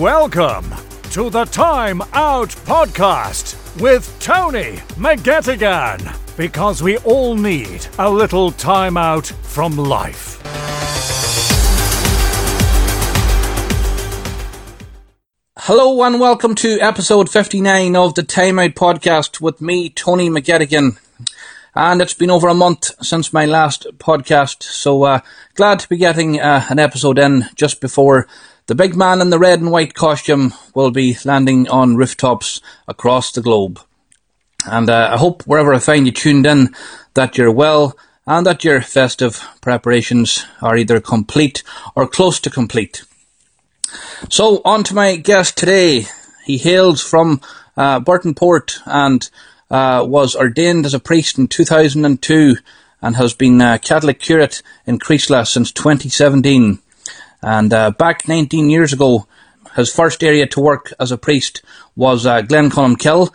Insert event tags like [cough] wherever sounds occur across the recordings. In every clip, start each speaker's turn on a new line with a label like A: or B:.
A: Welcome to the Time Out Podcast with Tony McGettigan. Because we all need a little time out from life.
B: Hello and welcome to episode 59 of the Time Out Podcast with me, Tony McGettigan. And it's been over a month since my last podcast, so uh, glad to be getting uh, an episode in just before the big man in the red and white costume will be landing on rooftops across the globe. And uh, I hope wherever I find you tuned in that you're well and that your festive preparations are either complete or close to complete. So, on to my guest today. He hails from uh, Burton Port and uh, was ordained as a priest in 2002 and has been a Catholic curate in Creeslough since 2017. And uh, back 19 years ago, his first area to work as a priest was uh, Glencolmcille,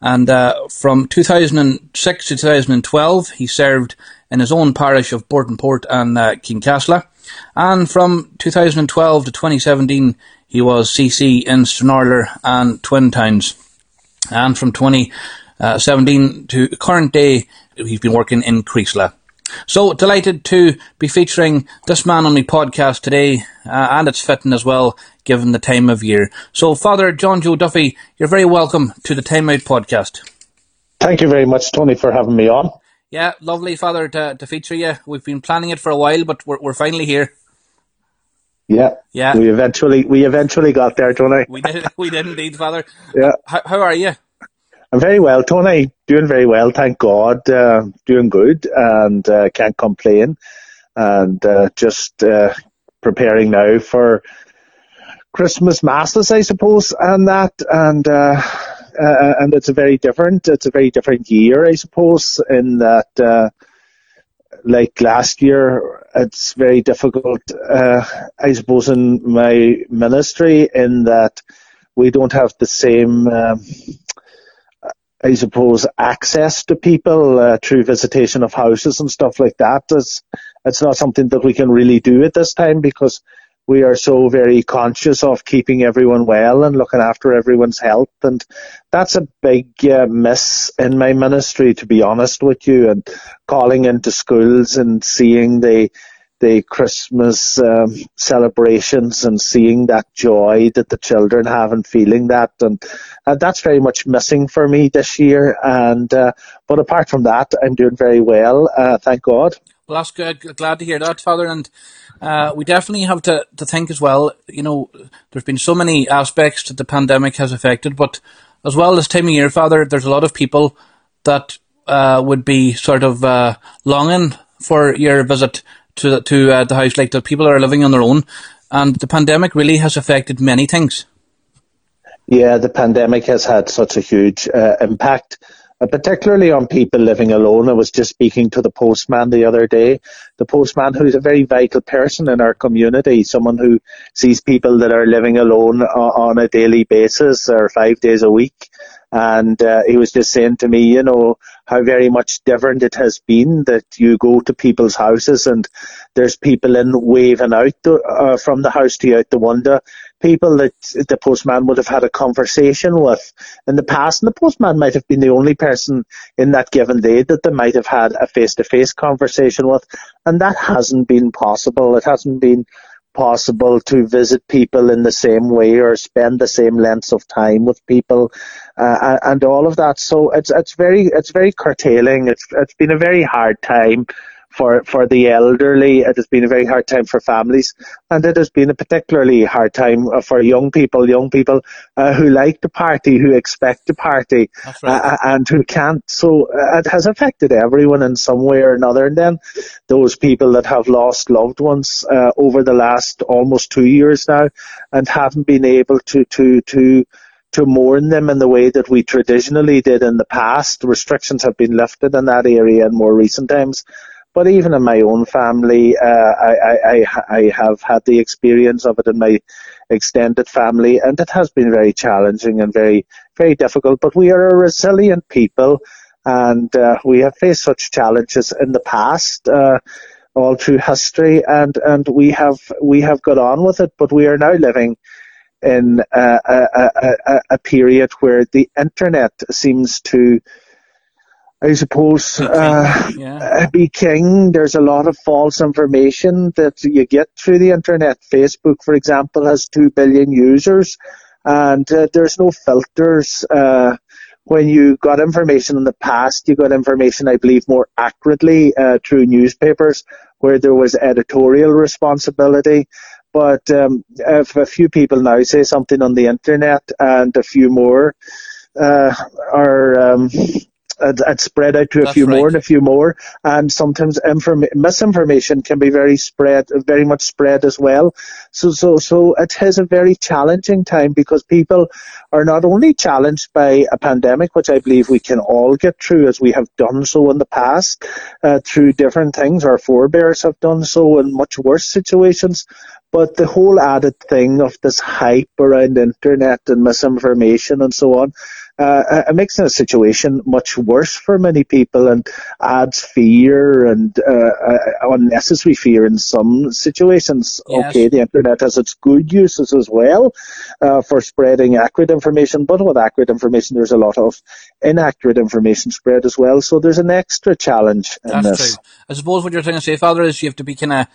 B: and uh, from 2006 to 2012, he served in his own parish of Port and uh, Kincasslagh. And from 2012 to 2017, he was CC in Stranorlar and Twin Towns. And from 2017 to current day, he's been working in Creeslough. So delighted to be featuring this man on my podcast today, uh, and it's fitting as well given the time of year. So, Father John Joe Duffy, you're very welcome to the Time Out podcast.
C: Thank you very much, Tony, for having me on.
B: Yeah, lovely, Father, to, to feature you. We've been planning it for a while, but we're, we're finally here.
C: Yeah,
B: yeah.
C: We eventually we eventually got there, Tony.
B: We did. We did indeed, Father. [laughs]
C: Yeah.
B: How, how are you?
C: I'm very well, Tony. Doing very well, thank God. Uh, doing good, and uh, can't complain. And uh, just uh, preparing now for Christmas masses, I suppose, and that, and uh, uh, and it's a very different. It's a very different year, I suppose, in that. like last year, it's very difficult, I suppose, in my ministry, in that we don't have the same um, I suppose, access to people uh, through visitation of houses and stuff like that. It's, it's not something that we can really do at this time because we are so very conscious of keeping everyone well and looking after everyone's health. And that's a big uh, miss in my ministry, to be honest with you, and calling into schools and seeing the the Christmas um, celebrations and seeing that joy that the children have and feeling that, and, and that's very much missing for me this year. And uh, but apart from that, I'm doing very well, uh, thank God.
B: Well, that's good. Glad to hear that, Father. And uh, we definitely have to, to think as well. You know, there's been so many aspects that the pandemic has affected, but as well as time of year, Father, there's a lot of people that uh, would be sort of uh, longing for your visit to the, to uh, the house, like that. people are living on their own, and the pandemic really has affected many things.
C: Yeah, the pandemic has had such a huge uh, impact, uh, particularly on people living alone. I was just speaking to the postman the other day. The postman, who's a very vital person in our community, someone who sees people that are living alone on a daily basis or five days a week. And uh, he was just saying to me, you know, how very much different it has been that you go to people's houses and there's people in waving out the, uh, from the house to you out the window, people that the postman would have had a conversation with in the past, and the postman might have been the only person in that given day that they might have had a face-to-face conversation with, and that hasn't been possible. It hasn't been possible to visit people in the same way or spend the same lengths of time with people uh, and all of that. So it's it's very it's very curtailing. It's it's been a very hard time for for the elderly. It has been a very hard time for families, and it has been a particularly hard time uh, for young people, young people uh, who like to party, who expect to party, right. uh, and who can't. So uh, it has affected everyone in some way or another. And then those people that have lost loved ones uh, over the last almost two years now, and haven't been able to to to to mourn them in the way that we traditionally did in the past. Restrictions have been lifted in that area in more recent times. But even in my own family, uh, I, I, I have had the experience of it in my extended family, and it has been very challenging and very, very difficult. But we are a resilient people, and uh, we have faced such challenges in the past. Uh, all through history, and and we have we have got on with it, but we are now living in a, a, a, a period where the internet seems to I suppose, uh, yeah. Uh, be king. There's a lot of false information that you get through the internet. Facebook, for example, has 2 billion users and uh, there's no filters. Uh, when you got information in the past, you got information, I believe, more accurately uh, through newspapers where there was editorial responsibility. But um, if a few people now say something on the internet and a few more uh, are um, and, spread out to a That's few right. more and a few more. And sometimes inform- misinformation can be very spread, very much spread as well. So, so, so it is a very challenging time because people are not only challenged by a pandemic, which I believe we can all get through as we have done so in the past, uh, through different things. Our forebears have done so in much worse situations. But the whole added thing of this hype around internet and misinformation and so on, uh, it makes the situation much worse for many people and adds fear and uh, uh, unnecessary fear in some situations. Yes. Okay, the internet has its good uses as well uh, for spreading accurate information, but with accurate information, there's a lot of inaccurate information spread as well. So there's an extra challenge in That's this.
B: True. I suppose what you're trying to say, Father, is you have to be kind of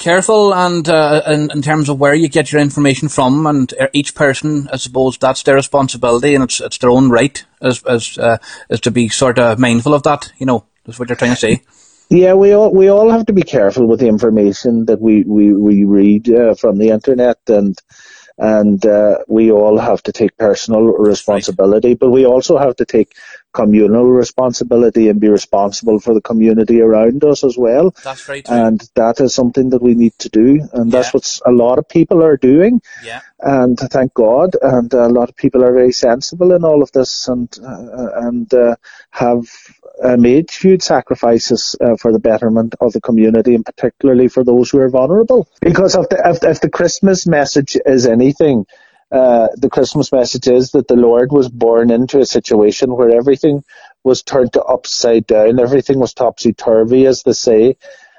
B: careful and uh, in, in terms of where you get your information from, and each person, I suppose, that's their responsibility and it's it's their own right as as uh, as to be sort of mindful of that. You know, that's what you're trying to say.
C: Yeah, we all we all have to be careful with the information that we we we read uh, from the internet and and uh, we all have to take personal responsibility, right. but we also have to take communal responsibility and be responsible for the community around us as well.
B: That's right.
C: And that is something that we need to do, and yeah. that's what a lot of people are doing.
B: Yeah.
C: And thank God, and a lot of people are very sensible in all of this, and uh, and uh, have uh, made huge sacrifices uh, for the betterment of the community, and particularly for those who are vulnerable. Because if the, if, if the Christmas message is anything, uh, the Christmas message is that the Lord was born into a situation where everything was turned to upside down, everything was topsy turvy, as they say.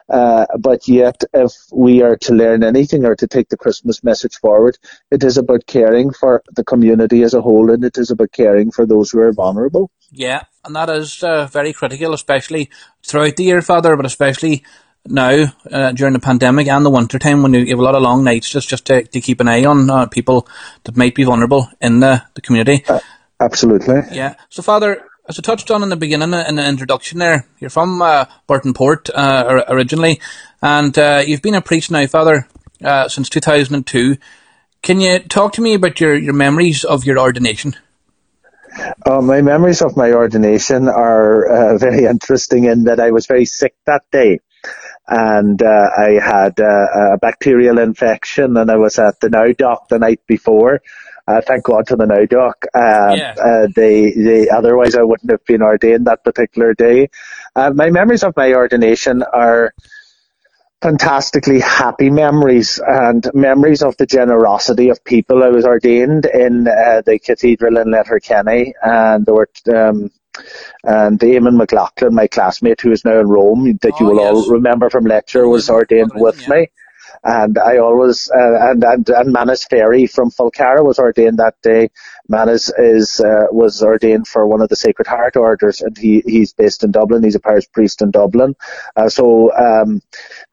C: Uh, but yet, if we are to learn anything or to take the Christmas message forward, it is about caring for the community as a whole, and it is about caring for those who are vulnerable.
B: Yeah, and that is uh, very critical, especially throughout the year, Father, but especially now uh, during the pandemic and the winter time when you have a lot of long nights just just to, to keep an eye on uh, people that might be vulnerable in the, the community. Uh,
C: absolutely.
B: Yeah. So, Father, as I touched on in the beginning in the introduction there, you're from uh, Burton Port uh, originally, and uh, you've been a priest now, Father, uh, since 2002. Can you talk to me about your, your memories of your ordination?
C: Uh, my memories of my ordination are uh, [laughs] very interesting in that I was very sick that day. And uh, I had uh, a bacterial infection, and I was at the NowDoc the night before. Uh, thank God to the NowDoc. Uh, yeah. they, they, otherwise, I wouldn't have been ordained that particular day. my memories of my ordination are fantastically happy memories and memories of the generosity of people. I was ordained in uh, the cathedral in Letterkenny, and there were um, and Eamon McLaughlin, my classmate who is now in Rome, that oh, you will yes. all remember from lecture, was ordained with yeah. me. And I always, uh, and, and, and Manus Ferry from Falcarragh was ordained that day. Manus is, uh, was ordained for one of the Sacred Heart orders and he, he's based in Dublin. He's a parish priest in Dublin. Uh, so, um,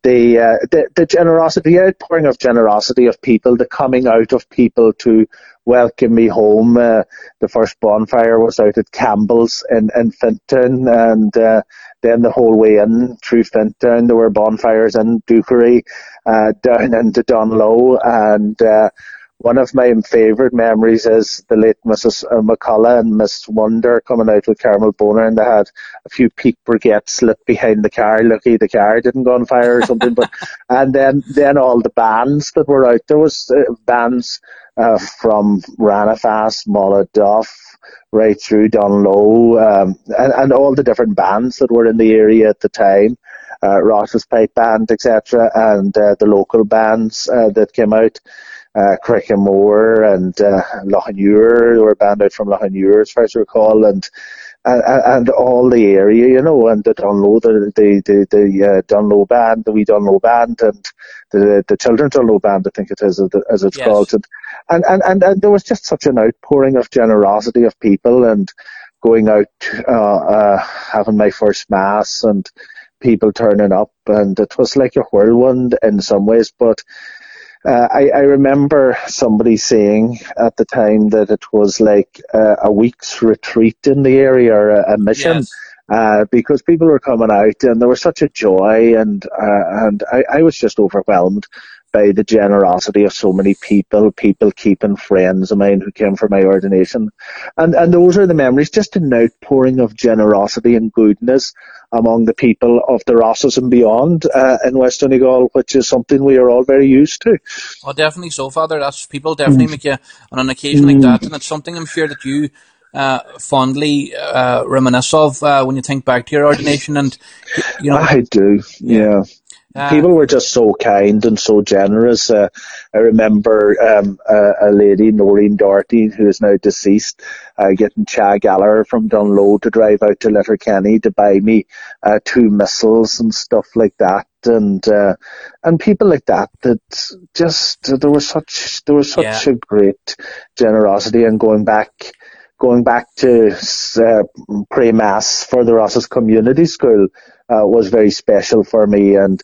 C: the, uh, the, the generosity, the outpouring of generosity of people, the coming out of people to welcome me home. Uh, the first bonfire was out at Campbell's in, in Fintown, and uh, then the whole way in through Fintown, there were bonfires in Doochary, uh, down [laughs] into Dungloe, and uh, one of my favourite memories is the late Mrs. Uh, McCullough and Miss Wonder coming out with Carmel Bonner, and they had a few peak briquettes slipped behind the car. Lucky the car didn't go on fire or something. but [laughs] and then then all the bands that were out there was uh, bands uh, from Ranafast, Duff, right through Dungloe, um, and, and all the different bands that were in the area at the time. Uh, Rosses Pipe Band, etc., and uh, the local bands uh, that came out uh, Crickmore and uh, Loughanure, they were banned out from Loughanure as far as I recall, and and, and all the area, you know, and the Dungloe, the the the, the uh, Dungloe band, the wee Dungloe band, and the the children's Dungloe band, I think it is as it's yes. called, and, and and and there was just such an outpouring of generosity of people and going out, uh, uh, having my first mass and people turning up, and it was like a whirlwind in some ways, but uh, I, I, remember somebody saying at the time that it was like uh, a week's retreat in the area or a, a mission. Yes. Uh, because people were coming out and there was such a joy and uh, and I, I was just overwhelmed by the generosity of so many people, people keeping friends of mine who came for my ordination. And, and those are the memories, just an outpouring of generosity and goodness among the people of the Rosses and beyond uh, in West Donegal, which is something we are all very used to.
B: Oh, definitely so, Father. That's people definitely mm. make you on an occasion mm. like that, and it's something I'm sure that you uh, fondly uh, reminisce of uh, when you think back to your ordination, and you know.
C: I do, yeah. Ah. People were just so kind and so generous. Uh, I remember um, a, a, lady, Noreen Doherty, who is now deceased, uh, getting Cha Gallagher from Dungloe to drive out to Letterkenny to buy me uh, two missals and stuff like that. And uh, and people like that that just there was such there was such yeah. a great generosity and going back going back to uh, pray mass for the Rosses Community School uh, was very special for me and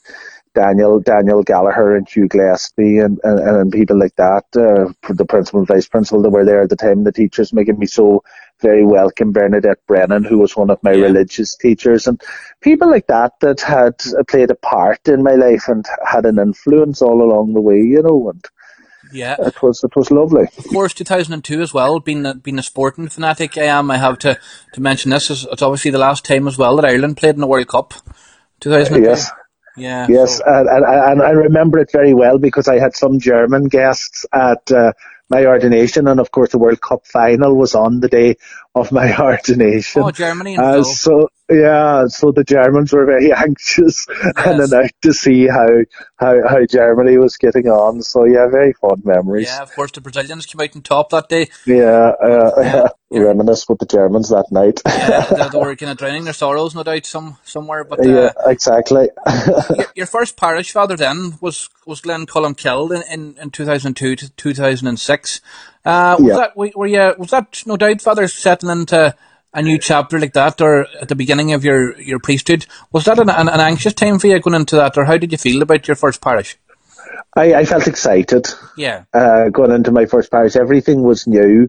C: Daniel Daniel Gallagher and Hugh Gillespie and, and, and people like that, uh, the principal and vice principal that were there at the time, the teachers making me so very welcome. Bernadette Brennan, who was one of my yeah. religious teachers, and people like that that had played a part in my life and had an influence all along the way, you know. And
B: yeah,
C: it was it was lovely.
B: Of course, 2002 as well. Being a, being a sporting fanatic, I am. I have to, to mention this. It's obviously the last time as well that Ireland played in the World Cup. 2002.
C: Yes.
B: Yeah.
C: Yes, so. and, and, and I remember it very well because I had some German guests at uh, my ordination, and of course the World Cup final was on the day of my [laughs] ordination.
B: Oh, Germany! Uh,
C: so yeah, so the Germans were very [laughs] anxious yes. and out to see how, how how Germany was getting on. So yeah, very fond memories.
B: Yeah, of course the Brazilians came out on top that day.
C: Yeah, uh, yeah. yeah. [laughs] reminisce with the Germans that night.
B: yeah, they were kind of drowning their sorrows, no doubt, some somewhere. But uh,
C: yeah, exactly.
B: your, your, first parish father then was was Glencolumbkille in, in, in two thousand two to two thousand and six. Uh, was yeah. that were you was that no doubt father settling into a new chapter like that, or at the beginning of your, your priesthood, was that an, an, an anxious time for you going into that, or how did you feel about your first parish?
C: I, I felt excited.
B: Yeah.
C: Uh, going into my first parish, everything was new.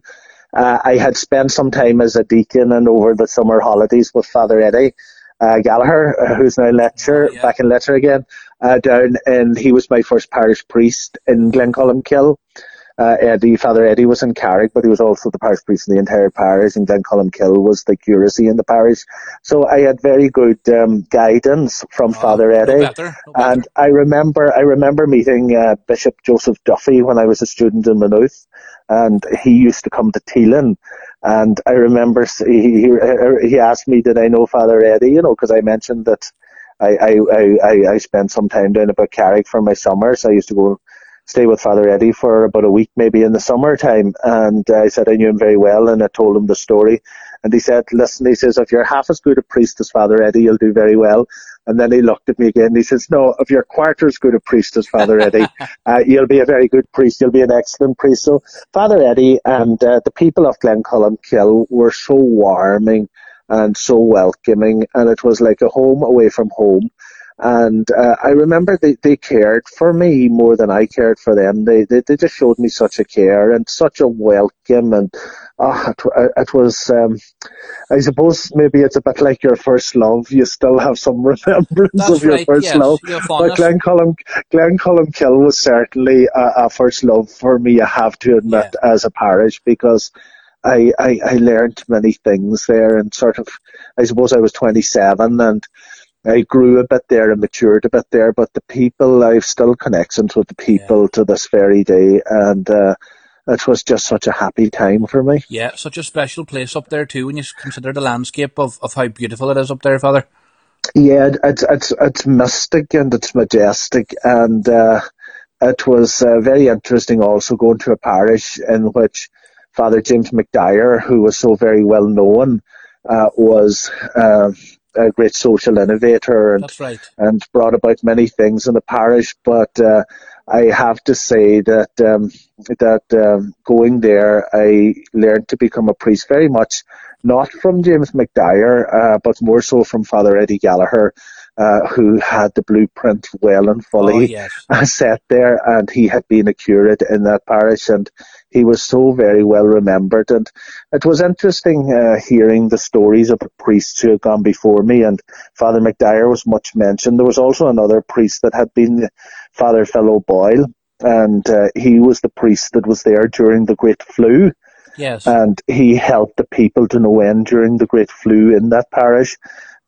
C: Uh, I had spent some time as a deacon and over the summer holidays with Father Eddie uh, Gallagher, uh, who's now lecturer, yeah. back in lecture again, uh, down, and he was my first parish priest in Glencolumbkille uh, Eddie, Father Eddie was in Carrick, but he was also the parish priest in the entire parish, and Glencolumbkille was the curacy in the parish. So I had very good um, guidance from oh, Father Eddie. No better, no better. And I remember, I remember meeting uh, Bishop Joseph Duffy when I was a student in Maynooth, and he used to come to Teelin. And I remember he, he, he asked me, did I know Father Eddie? You know, because I mentioned that I, I, I, I spent some time down about Carrick for my summers. I used to go stay with Father Eddie for about a week, maybe in the summertime. And I said I knew him very well, and I told him the story. And he said, "Listen," he says, "if you're half as good a priest as Father Eddie, you'll do very well." And then he looked at me again. And he says, "No, if you're quarter as good a priest as Father Eddie, [laughs] uh, you'll be a very good priest. You'll be an excellent priest." So Father Eddie and uh, the people of Glencolumbkille were so warming and so welcoming, and it was like a home away from home. And uh, I remember they, they cared for me more than I cared for them. They, they they just showed me such a care and such a welcome, and oh, it, it was. Um, I suppose maybe it's a bit like your first love. You still have some [laughs] remembrance
B: That's
C: of your
B: right,
C: first
B: yes,
C: love. But Glencolum Glencolumbkille was certainly a, a, first love for me. I have to admit, yeah. as a parish, because. I, I, I learned many things there and sort of, I suppose I was 27 and I grew a bit there and matured a bit there, but the people, I've still connections with the people yeah. to this very day, and uh, it was just such a happy time for me.
B: Yeah, such a special place up there too, when you consider the landscape of, of how beautiful it is up there, Father.
C: Yeah, it's it's it's mystic and it's majestic, and uh, it was uh, very interesting also going to a parish in which Father James McDyer, who was so very well known, uh, was uh, a great social innovator and
B: right.
C: and brought about many things in the parish. But uh, I have to say that um, that um, going there, I learned to become a priest very much not from James McDyer, uh, but more so from Father Eddie Gallagher, uh, who had the blueprint well and fully
B: oh, yes. [laughs]
C: set there, and he had been a curate in that parish, and he was so very well remembered. And it was interesting uh, hearing the stories of the priests who had gone before me, and Father McDyer was much mentioned. There was also another priest that had been Father Phil O'Boyle, and uh, he was the priest that was there during the Great Flu.
B: Yes.
C: And he helped the people to no end during the Great Flu in that parish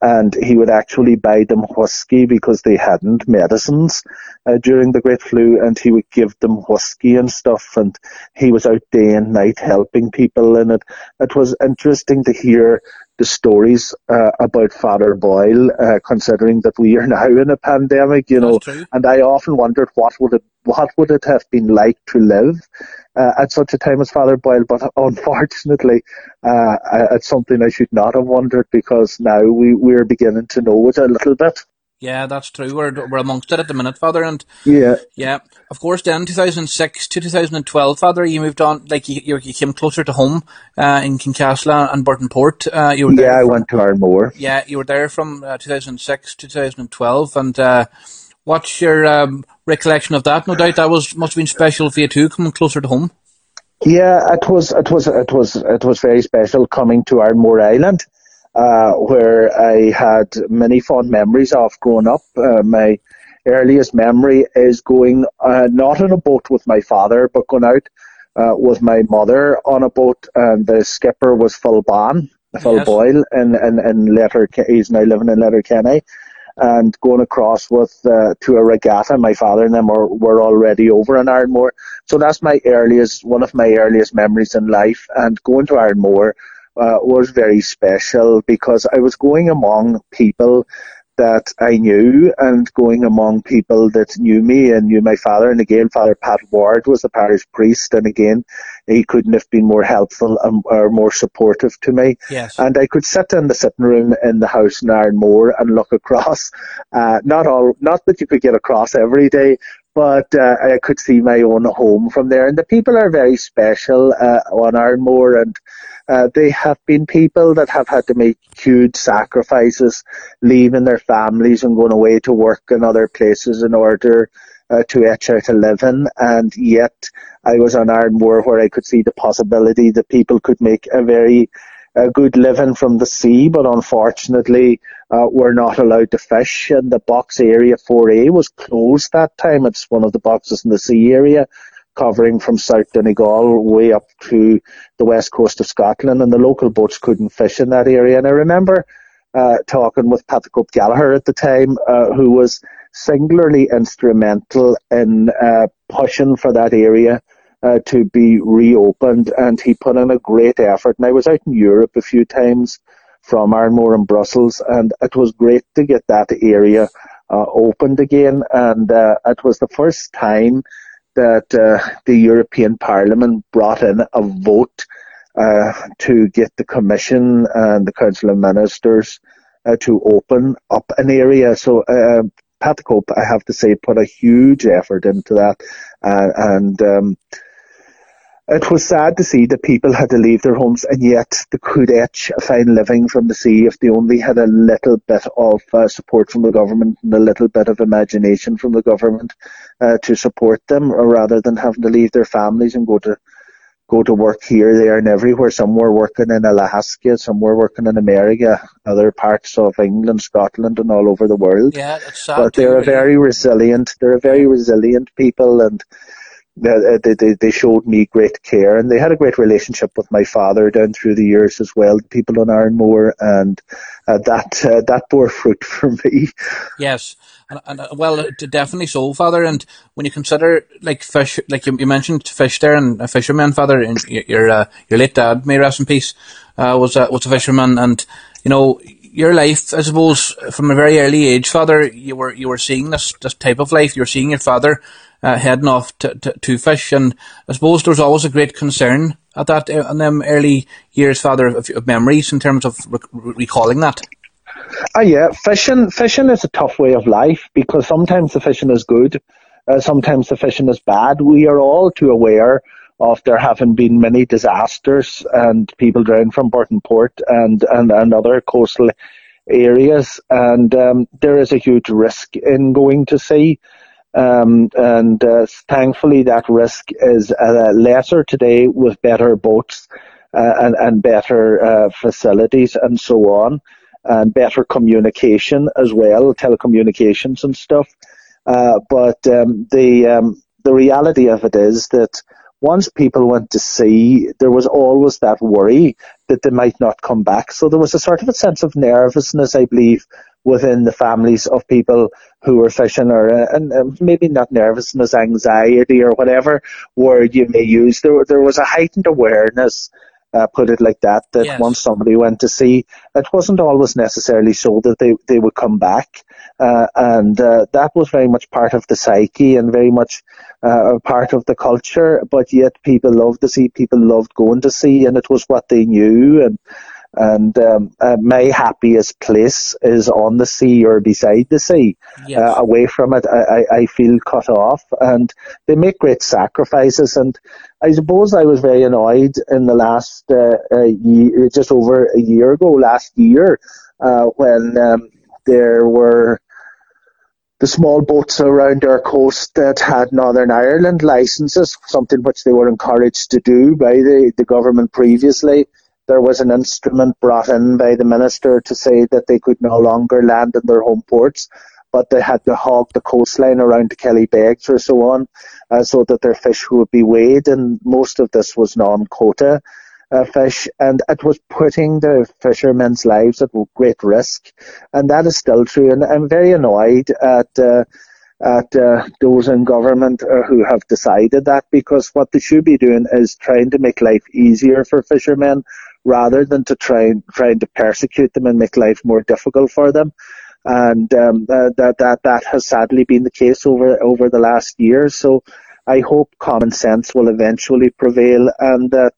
C: and he would actually buy them whiskey because they hadn't medicines uh, during the Great Flu, and he would give them whiskey and stuff, and he was out day and night helping people, and it. It was interesting to hear the stories uh, about Father Boyle, uh, considering that we are [laughs] now in a pandemic, you know, and I often wondered what would it what would it have been like to live uh, at such a time as Father Boyle, but [laughs] unfortunately, uh, it's something I should not have wondered because now we, we're beginning to know it a little bit.
B: Yeah, that's true. We're, we're amongst it at the minute, Father, and
C: yeah,
B: yeah. Of course, then 2006 to 2012, Father, you moved on. Like you, you came closer to home uh, in Kincasslagh and Burtonport. Uh, you were
C: yeah,
B: I
C: went to Arranmore.
B: Yeah, you were there from uh, 2006 to 2012, and uh, what's your um, recollection of that? No doubt that was must have been special for you too, coming closer to home.
C: Yeah, it was. It was. It was. It was very special coming to Arranmore Island uh, where I had many fond memories of growing up. Uh, my earliest memory is going uh, not on a boat with my father, but going out uh, with my mother on a boat, and the skipper was Phil Ban, Phil yes. Boyle, and and and Letter he's now living in Letterkenny. And going across with uh, to a regatta, my father and them were, were already over in Arranmore. So that's my earliest, one of my earliest memories in life. And going to Arranmore, uh, was very special because I was going among people that I knew and going among people that knew me and knew my father. And again, Father Pat Ward was the parish priest. And again, he couldn't have been more helpful or more supportive to me.
B: Yes.
C: And I could sit in the sitting room in the house in Arranmore and look across. Uh, not all, not that you could get across every day, but uh, I could see my own home from there. And the people are very special uh, on Arranmore and uh, they have been people that have had to make huge sacrifices, leaving their families and going away to work in other places in order uh, to etch out a living. And yet, I was on Arranmore where I could see the possibility that people could make a very a good living from the sea, but unfortunately, uh, we're not allowed to fish. And the box area 4A was closed that time. It's one of the boxes in the sea area covering from South Donegal way up to the west coast of Scotland, and the local boats couldn't fish in that area. And I remember uh, talking with Patrick Gallagher at the time, uh, who was singularly instrumental in uh, pushing for that area uh, to be reopened, and he put in a great effort. And I was out in Europe a few times from Arranmore and Brussels, and it was great to get that area uh, opened again. And uh, it was the first time that uh, the European Parliament brought in a vote uh, to get the Commission and the Council of Ministers uh, to open up an area. So uh, I have to say, put a huge effort into that, uh, and um, it was sad to see that people had to leave their homes and yet they could etch a fine living from the sea if they only had a little bit of uh, support from the government and a little bit of imagination from the government uh, to support them rather than having to leave their families and go to go to work here, there and everywhere. Some were working in Alaska, some were working in America, other parts of England, Scotland and all over the world.
B: Yeah, it's sad.
C: But they're a very resilient, they're a very resilient people and uh, they, they, they showed me great care and they had a great relationship with my father down through the years as well, people on Arranmore, and uh, that uh, that bore fruit [laughs] for me.
B: Yes, and, and uh, well, definitely so, Father. And when you consider like fish, like you, you mentioned fish there, and a fisherman, Father, and your uh, your late dad, may rest in peace, was a, was a fisherman, and you know your life, I suppose, from a very early age, Father, you were you were seeing this this type of life. You were seeing your father uh, heading off to, to, to, fish, and I suppose there was always a great concern at that in them early years, Father, of, of memories in terms of rec- recalling that?
C: Ah, yeah, fishing. Fishing is a tough way of life because sometimes the fishing is good, uh, sometimes the fishing is bad. We are all too aware of there having been many disasters and people drowned from Burton Port and, and, and other coastal areas. And um, there is a huge risk in going to sea. Um, and uh, thankfully, that risk is uh, lesser today with better boats uh, and, and better uh, facilities and so on, and better communication as well, telecommunications and stuff. Uh, but um, the um, the reality of it is that once people went to sea, there was always that worry that they might not come back. So there was a sort of a sense of nervousness, I believe, within the families of people who were fishing, or uh, and uh, maybe not nervousness, anxiety, or whatever word you may use. There, there was a heightened awareness uh, put it like that, that yes. once somebody went to sea, it wasn't always necessarily so that they, they would come back. Uh, and uh, that was very much part of the psyche and very much uh, part of the culture. But yet people loved the sea, people loved going to sea, and it was what they knew. And and um, uh, my happiest place is on the sea or beside the sea. Yes. Uh, away from it, I, I, feel cut off, and they make great sacrifices. And I suppose I was very annoyed in the last uh, year, just over a year ago, last year, uh, when um, there were the small boats around our coast that had Northern Ireland licenses, something which they were encouraged to do by the, the government previously there was an instrument brought in by the minister to say that they could no longer land in their home ports, but they had to hog the coastline around Killybegs or so on, uh, so that their fish would be weighed, and most of this was non-quota. Uh, fish, and it was putting the fishermen's lives at great risk, and that is still true. And I'm very annoyed at uh, at uh, those in government uh, who have decided that, because what they should be doing is trying to make life easier for fishermen rather than to try and, trying to persecute them and make life more difficult for them. And um, uh, that that that has sadly been the case over over the last year. So I hope common sense will eventually prevail, and that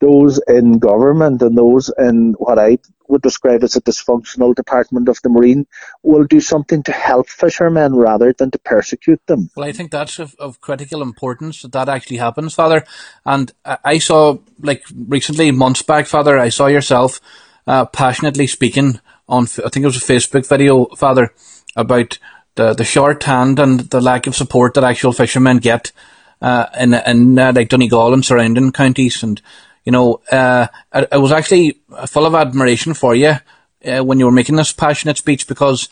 C: those in government and those in what I would describe as a dysfunctional department of the Marine will do something to help fishermen rather than to persecute them.
B: Well, I think that's of, of critical importance that that actually happens, Father. And I saw, like recently, months back, Father, I saw yourself uh, passionately speaking on, I think it was a Facebook video, Father, about the, the short hand and the lack of support that actual fishermen get uh, in, in uh, like Donegal and surrounding counties and you know, uh, I, I, was actually full of admiration for you uh, when you were making this passionate speech because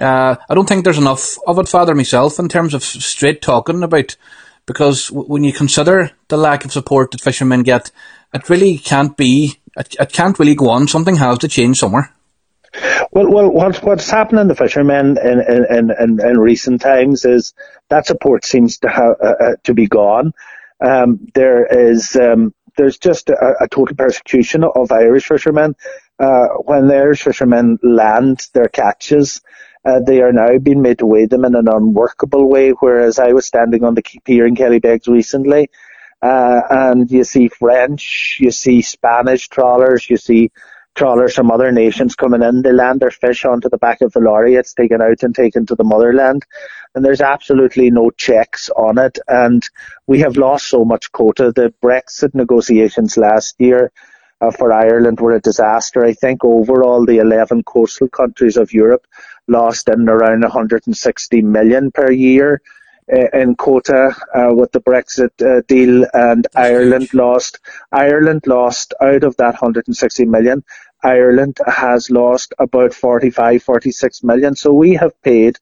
B: uh, I don't think there's enough of it, Father, myself, in terms of straight talking about. Because w- when you consider the lack of support that fishermen get, it really can't be. It, it can't really go on. Something has to change somewhere.
C: Well, well, what's what's happening to fishermen in, in, in, in, recent times is that support seems to have uh, uh, to be gone. Um, there is um, there's just a, a total persecution of Irish fishermen. Uh, when the Irish fishermen land their catches, uh, they are now being made to weigh them in an unworkable way. Whereas I was standing on the pier in Killybegs recently, uh, and you see French, you see Spanish trawlers, you see trawlers from other nations coming in. They land their fish onto the back of the lorry. It's taken out and taken to the motherland. And there's absolutely no checks on it. And we have lost so much quota. The Brexit negotiations last year uh, for Ireland were a disaster. I think overall the 11 coastal countries of Europe lost in around 160 million per year uh, in quota uh, with the Brexit uh, deal, and Ireland lost. Ireland lost out of that 160 million. Ireland has lost about 45, 46 million. So we have paid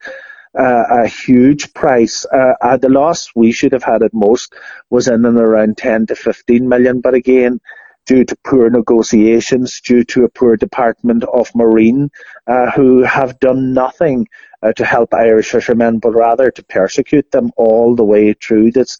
C: uh, a huge price. Uh, uh, the loss we should have had at most was in and around 10 to 15 million. But again, due to poor negotiations, due to a poor Department of Marine, uh, who have done nothing uh, to help Irish fishermen, but rather to persecute them all the way through. This,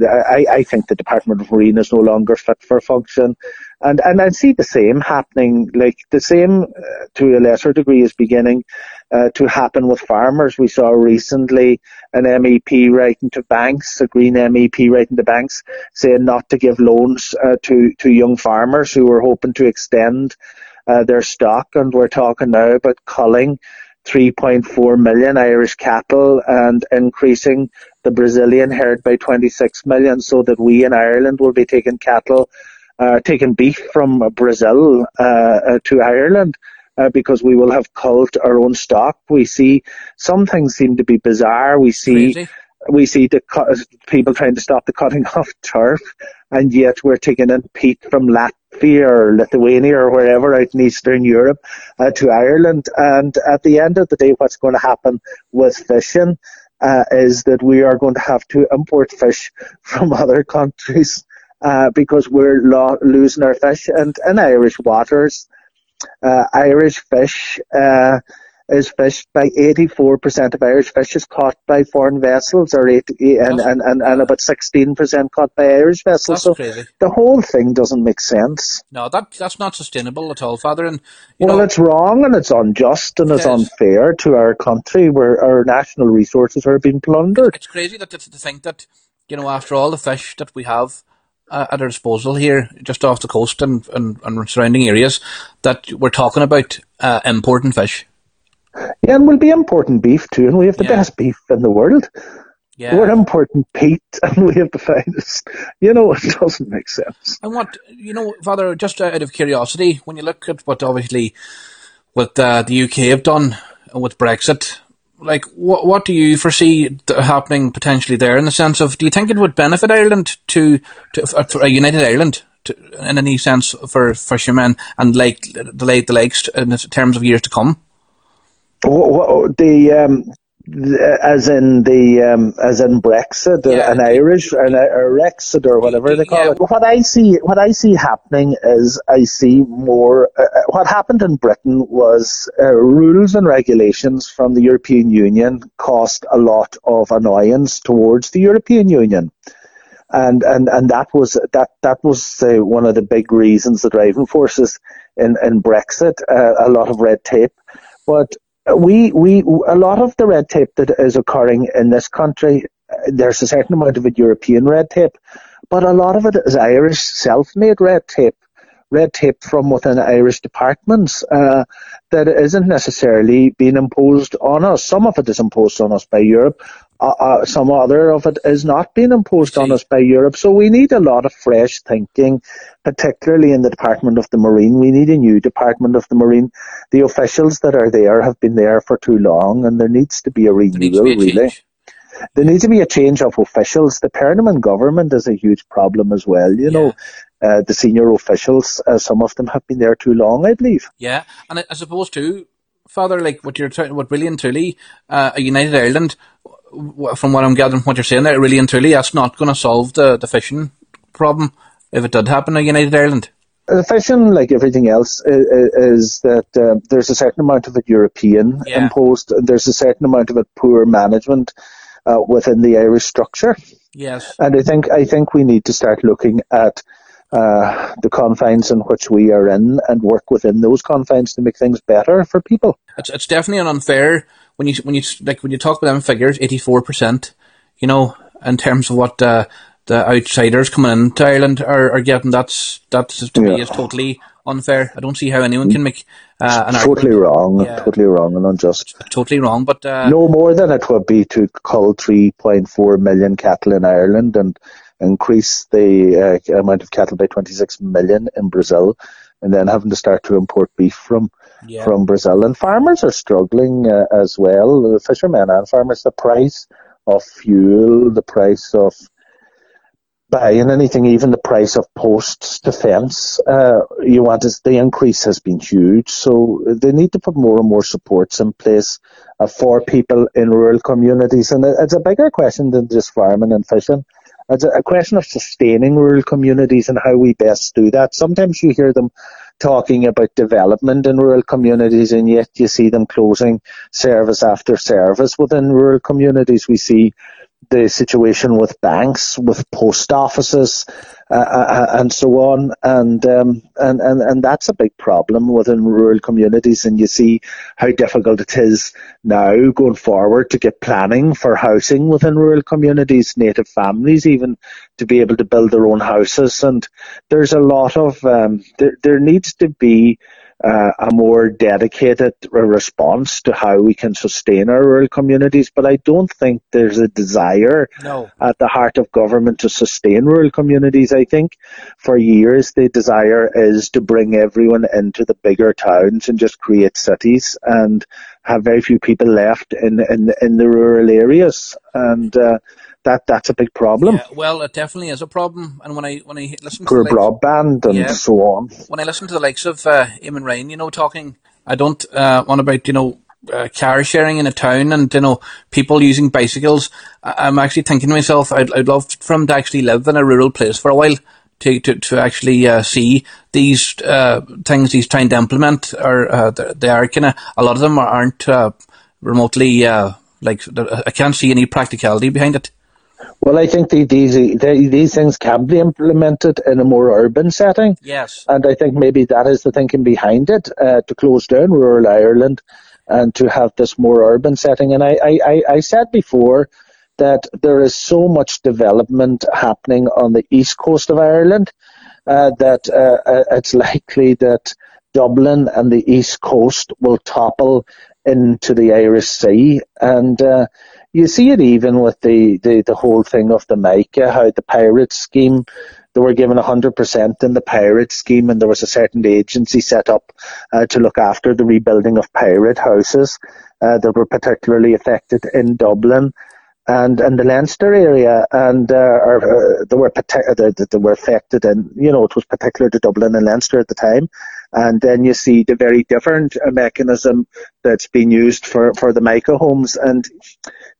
C: I, I think the Department of Marine is no longer fit for function. And, and I see the same happening, like the same uh, to a lesser degree is beginning uh, to happen with farmers. We saw recently an MEP writing to banks, a Green MEP writing to banks, saying not to give loans uh, to to young farmers who were hoping to extend uh, their stock. And we're talking now about culling 3.4 million Irish cattle and increasing the Brazilian herd by 26 million, so that we in Ireland will be taking cattle, uh, taking beef from Brazil uh, uh to Ireland uh, because we will have culled our own stock. We see some things seem to be bizarre. We see Crazy. we see the people trying to stop the cutting [laughs] off turf, and yet we're taking in peat from Latvia or Lithuania or wherever out in Eastern Europe uh, to Ireland. And at the end of the day, what's going to happen with fishing? Uh, is that we are going to have to import fish [laughs] from other countries uh, because we're lo- losing our fish. And in Irish waters, uh, Irish fish uh, is fished by 84% of Irish fish is caught by foreign vessels, or 80, and, and, and, and about 16% caught by Irish vessels.
B: That's
C: so
B: crazy.
C: the whole thing doesn't make sense.
B: No, that that's not sustainable at all, Father. And
C: well,
B: know,
C: it's wrong and it's unjust and
B: it
C: it's
B: is.
C: unfair to our country where our national resources are being plundered.
B: It's crazy that to think that you know after all the fish that we have uh, at our disposal here, just off the coast and, and, and surrounding areas, that we're talking about uh, importing fish.
C: Yeah, and we'll be importing beef too, and we have the
B: Yeah.
C: best beef in the world.
B: Yeah.
C: We're importing peat, [laughs] and we have the finest. You know, it [laughs] doesn't make sense.
B: And what you know, Father, just out of curiosity, when you look at what obviously what uh, the UK have done with Brexit, like what what do you foresee happening potentially there? In the sense of, do you think it would benefit Ireland to to for for a united Ireland? To, in any sense for fishermen and like the lake the lakes in terms of years to come.
C: Wha- wha- The um, as in the um, as in Brexit,
B: Yeah,
C: an Irish, an or Rexit, or whatever they call
B: yeah.
C: it. What I see, what I see happening is, I see more. Uh, uh, what happened in Britain was uh, rules and regulations from the European Union caused a lot of annoyance towards the European Union. and and and that was that that was uh, one of the big reasons, the driving forces in in Brexit. Uh, a lot of red tape, but we we a lot of the red tape that is occurring in this country, uh, there's a certain amount of it European red tape, but a lot of it is Irish self-made red tape. Red tape from within Irish departments uh, that isn't necessarily being imposed on us. Some of it is imposed on us by Europe, uh, uh, some other of it is not being imposed on us by Europe. So we need a lot of fresh thinking, particularly in the Department of the Marine. We need a new Department of the Marine. The officials that are there have been there for too long, and there needs to be a renewal.
B: be a
C: really,
B: change.
C: there needs to be a change of officials. The Permanent government is a huge problem as well. You know, uh, the senior officials, uh, some of them have been there too long, I believe.
B: Yeah, and I, I suppose too, Father, like what you're trying, what and truly, uh, a united Ireland, from what I'm gathering, what you're saying there, really and truly, that's not going to solve the the fishing problem if it did happen, in united Ireland.
C: The fishing, like everything else, is that uh, there's a certain amount of it European
B: Yeah.
C: imposed. and There's a certain amount of it poor management uh, within the Irish structure,
B: Yes.
C: and I think I think we need to start looking at uh, the confines in which we are in and work within those confines to make things better for people.
B: It's it's definitely an unfair when you when you like when you talk about them figures, eighty four percent, you know, in terms of what uh, the outsiders coming into Ireland are, are getting. That's that's to me is totally unfair. I don't see how anyone can make uh, an
C: Totally
B: argument.
C: wrong,
B: Yeah.
C: totally wrong and unjust.
B: Totally wrong, but uh,
C: no more than it would be to cull 3.4 million cattle in Ireland and increase the uh, amount of cattle by 26 million in Brazil, and then having to start to import beef from
B: yeah.
C: from Brazil. And farmers are struggling uh, as well. The fishermen and farmers, the price of fuel, the price of buying anything, even the price of posts to fence, uh, you want the increase has been huge. So they need to put more and more supports in place uh, for people in rural communities. And it's a bigger question than just farming and fishing. It's a question of sustaining rural communities and how we best do that. Sometimes you hear them talking about development in rural communities and yet you see them closing service after service within rural communities. We see the situation with banks, with post offices, uh, uh, uh, and so on, and, um, and and and that's a big problem within rural communities. And you see how difficult it is now going forward to get planning for housing within rural communities, native families even to be able to build their own houses. And there's a lot of um, there there needs to be uh, a more dedicated response to how we can sustain our rural communities. But I don't think there's a desire
B: no.
C: at the heart of government to sustain rural communities. I think for years the desire is to bring everyone into the bigger towns and just create cities and have very few people left in in, in the rural areas. And uh, that that's a big problem.
B: Yeah, well, it definitely is a problem. And when I when I listen
C: for
B: to
C: broadband and yeah, so on,
B: when I listen to the likes of uh, Eamon Ryan, you know, talking, I don't uh, want about you know uh, car sharing in a town and you know people using bicycles. I'm actually thinking to myself, I'd I'd love for him to actually live in a rural place for a while. To, to, to actually uh, see these uh, things he's trying to implement, or uh, they are kind of a lot of them aren't uh, remotely uh, like I can't see any practicality behind it.
C: Well, I think the, these the, these things can be implemented in a more urban setting.
B: Yes,
C: and I think maybe that is the thinking behind it uh, to close down rural Ireland and to have this more urban setting. And I, I, I said before that there is so much development happening on the east coast of Ireland uh, that uh, uh it's likely that Dublin and the east coast will topple into the Irish Sea and uh, you see it even with the, the, the whole thing of the MICA, how the pyrite scheme, they were given 100% in the pyrite scheme and there was a certain agency set up uh, to look after the rebuilding of pyrite houses uh, that were particularly affected in Dublin and and the Leinster area, and uh, uh, they were uh, they were affected, and you know it was particular to Dublin and Leinster at the time. And then you see the very different uh, mechanism that's been used for for the MICA homes, and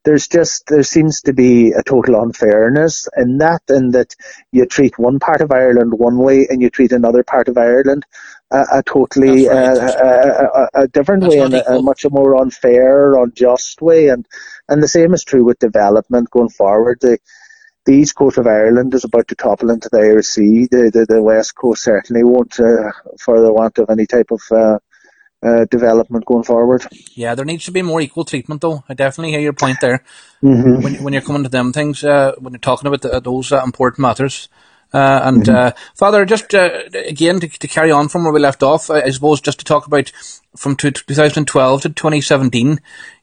C: there's just there seems to be a total unfairness in that, in that you treat one part of Ireland one way and you treat another part of Ireland a, a totally right. uh, a, a, different That's way and a, much more unfair, unjust way, and and the same is true with development going forward. The, the east coast of Ireland is about to topple into the Irish Sea. The, the, the west coast certainly won't, uh, for the want of any type of uh, uh, development going forward.
B: Yeah, there needs to be more equal treatment, though. I definitely hear your point there.
C: Mm-hmm.
B: When, when you're coming to them things, uh, when you're talking about the, those uh, important matters. Uh, and mm-hmm. Uh, Father, just again to, to, carry on from where we left off, I, I suppose just to talk about from 2012 to 2017,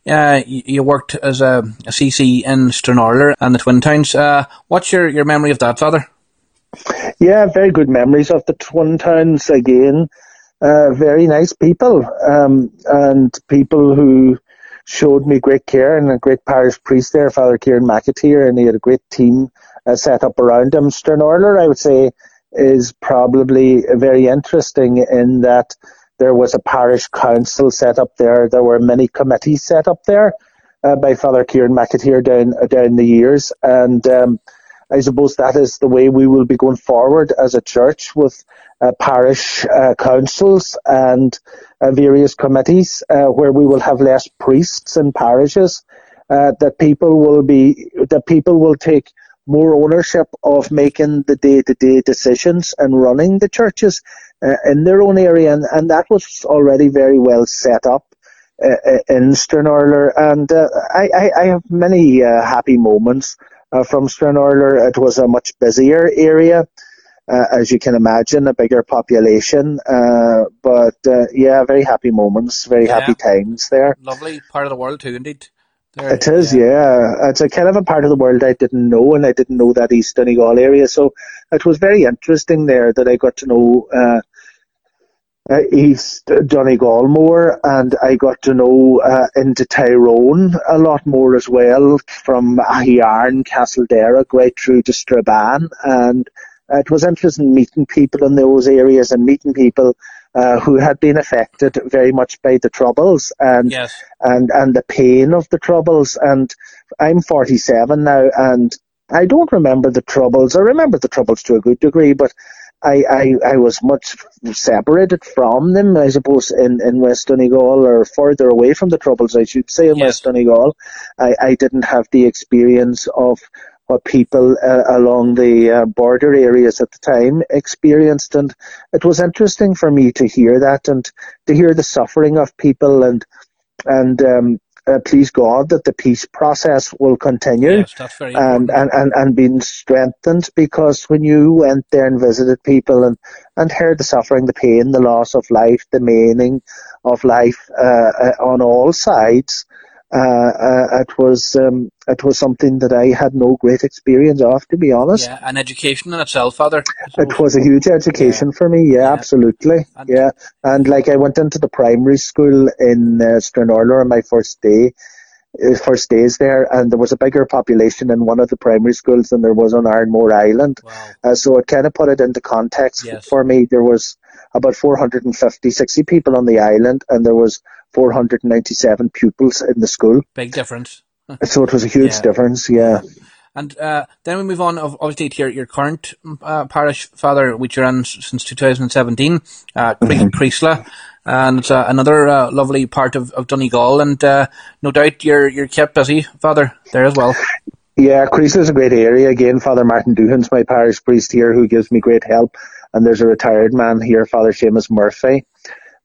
B: you, you, worked as a, a, CC in Stranorlar and the Twin Towns. what's your, your memory of that, Father?
C: Yeah, very good memories of the Twin Towns again uh, very nice people um, and people who showed me great care and a great parish priest there, Father Kieran McAteer, and he had a great team uh, set up around him. Stranorlar, I would say, is probably very interesting in that there was a parish council set up there. There were many committees set up there uh, by Father Kieran McAteer down down the years, and um, I suppose that is the way we will be going forward as a church with uh, parish uh, councils and uh, various committees uh, where we will have less priests in parishes. Uh, that people will be that people will take more ownership of making the day-to-day decisions and running the churches uh, in their own area, and, and, that was already very well set up in Stranorlar. And I, I, I, have many happy moments from Stranorlar. It was a much busier area uh, as you can imagine, a bigger population. Uh, but uh, yeah, very happy moments, very yeah. happy times there.
B: Lovely part of the world too, indeed.
C: There, it is, yeah. yeah. It's a kind of a part of the world I didn't know, and I didn't know that East Donegal area. So it was very interesting there that I got to know uh, uh, East Donegal more, and I got to know uh, into Tyrone a lot more as well, from Aghyaran, Castlederg, right through to Strabane, and uh, it was interesting meeting people in those areas and meeting people uh, who had been affected very much by the troubles and
B: yes.
C: and and the pain of the troubles. And I'm 47 now, and I don't remember the troubles. I remember the troubles to a good degree, but I, I, I was much separated from them, I suppose, in, in West Donegal or further away from the troubles, I should say, in
B: Yes.
C: West Donegal. I, I didn't have the experience of what people uh, along the uh, border areas at the time experienced, and it was interesting for me to hear that and to hear the suffering of people and and um, uh, please God that the peace process will continue
B: Yes,
C: and, and, and, and being strengthened because when you went there and visited people and, and heard the suffering, the pain, the loss of life, the meaning of life uh, uh, on all sides, it was um, it was something that I had no great experience of, to be honest.
B: yeah, and education in itself, Father.
C: It was a huge education for me, yeah,
B: Yeah.
C: absolutely,
B: And-
C: yeah. And like I went into the primary school in uh, Stranorlar on my first day, uh, first days there, and there was a bigger population in one of the primary schools than there was on Arranmore Island.
B: Wow.
C: Uh, so it kind of put it into context
B: Yes.
C: for me. There was about 450, 60 people on the island, and there was 497 pupils in the school.
B: Big difference. [laughs]
C: So it was a huge
B: Yeah.
C: difference, yeah.
B: And uh, then we move on, of- obviously, to your, your current uh, parish, Father, which you're in since 2017, uh,
C: Mm-hmm.
B: Creeslough. And it's uh, another uh, lovely part of, of Donegal. And uh, no doubt you're, you're kept busy, Father, there as well.
C: Yeah, Creeslough is a great area. Again, Father Martin Doohan's my parish priest here who gives me great help. And there's a retired man here, Father Seamus Murphy.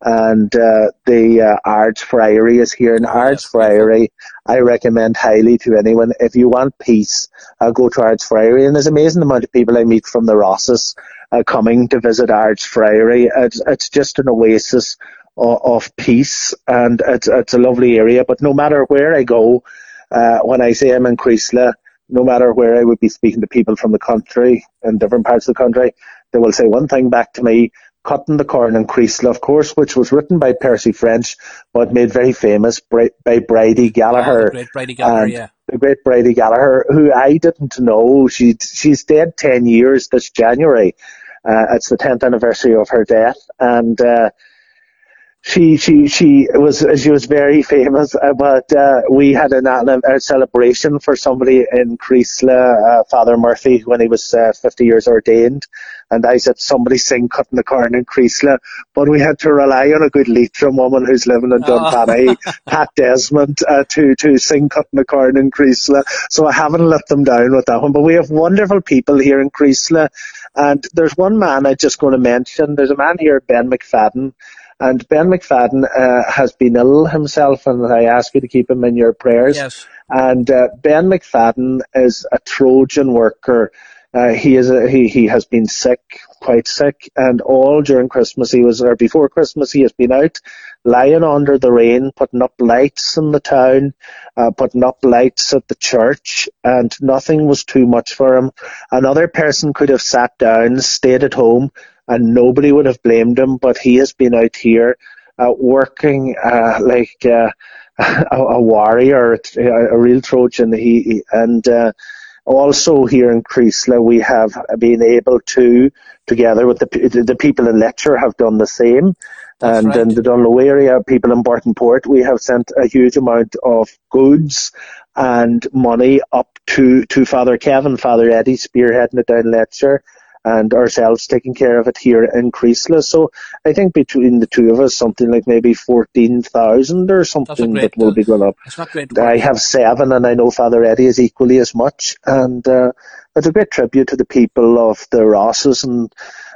C: And uh, the uh, Ards Friary is here. And Ards Friary, I recommend highly to anyone. If you want peace, uh, go to Ards Friary. And there's an amazing amount of people I meet from the Rosses uh, coming to visit Ards Friary. It's, it's just an oasis of, of peace. And it's, it's a lovely area. But no matter where I go, uh, when I say I'm in Creeslough, no matter where I would be speaking to people from the country in different parts of the country, they will say one thing back to me, Cutting the Corn in Creeslough, of course, which was written by Percy French, but made very famous by, Bridie Gallagher.
B: The great Bridie Gallagher,
C: and
B: yeah.
C: The great Bridie Gallagher, who I didn't know. She, she's dead 10 years this January. Uh, it's the 10th anniversary of her death. And, uh, she she she was she was very famous, uh, but uh, we had an, a celebration for somebody in Creeslough, uh, Father Murphy, when he was uh, 50 years ordained, and I said somebody sing "Cutting the Corn" in Creeslough, but we had to rely on a good Leitrim woman who's living in Dunfanaghy, [laughs] Pat Desmond, uh, to to sing "Cutting the Corn" in Creeslough. So I haven't let them down with that one. But we have wonderful people here in Creeslough, and there's one man I'm just going to mention. There's a man here, Ben McFadden. And Ben McFadden uh, has been ill himself, and I ask you to keep him in your prayers.
B: Yes.
C: And uh, Ben McFadden is a Trojan worker. Uh, he is a, he he has been sick, quite sick, and all during Christmas he was or before Christmas he has been out lying under the rain, putting up lights in the town, uh, putting up lights at the church, and nothing was too much for him. Another person could have sat down, stayed at home, and nobody would have blamed him, but he has been out here uh, working uh, like uh, [laughs] a, a warrior, a, a real Trojan. He, he and uh, also here in Creeslough, we have been able to, together with the the people in Letcher, have done the same.
B: That's
C: and
B: right.
C: in the Dungloe area, people in Burton Port, we have sent a huge amount of goods and money up to, to Father Kevin, Father Eddie, spearheading it down Letcher, and ourselves taking care of it here in Creeslough. So I think between the two of us, something like maybe 14,000 or something that will be going up.
B: It's not great.
C: I have seven, and I know Father Eddie is equally as much. And uh, it's a great tribute to the people of the Rosses and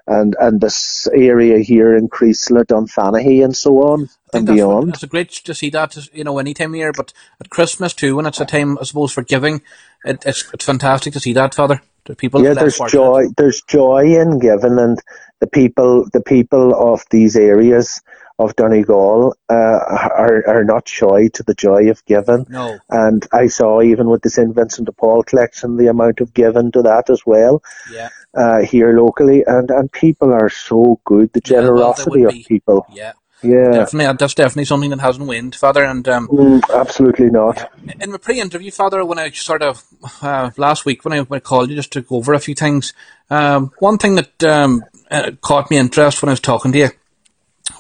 C: and and this area here in Creeslough, Dunfanaghy, and so on and beyond.
B: It's great to see that, you know, any time of year, but at Christmas too, when it's a time, I suppose, for giving, it, it's, it's fantastic to see that, Father. The people
C: yeah, there's joy. There's joy in giving, and the people, the people of these areas of Donegal uh, are are not shy to the joy of giving.
B: No.
C: And I saw even with the St Vincent de Paul collection the amount of giving to that as well.
B: Yeah.
C: uh, here locally, and, and people are so good. The
B: Yeah, well,
C: generosity of
B: be.
C: people.
B: Yeah.
C: Yeah,
B: Definitely. That's definitely something that hasn't waned, Father. And, um,
C: Mm, absolutely not.
B: in my pre-interview, Father, when I sort of uh, last week when I, when I called you just to go over a few things, um, one thing that um, uh, caught me interest when I was talking to you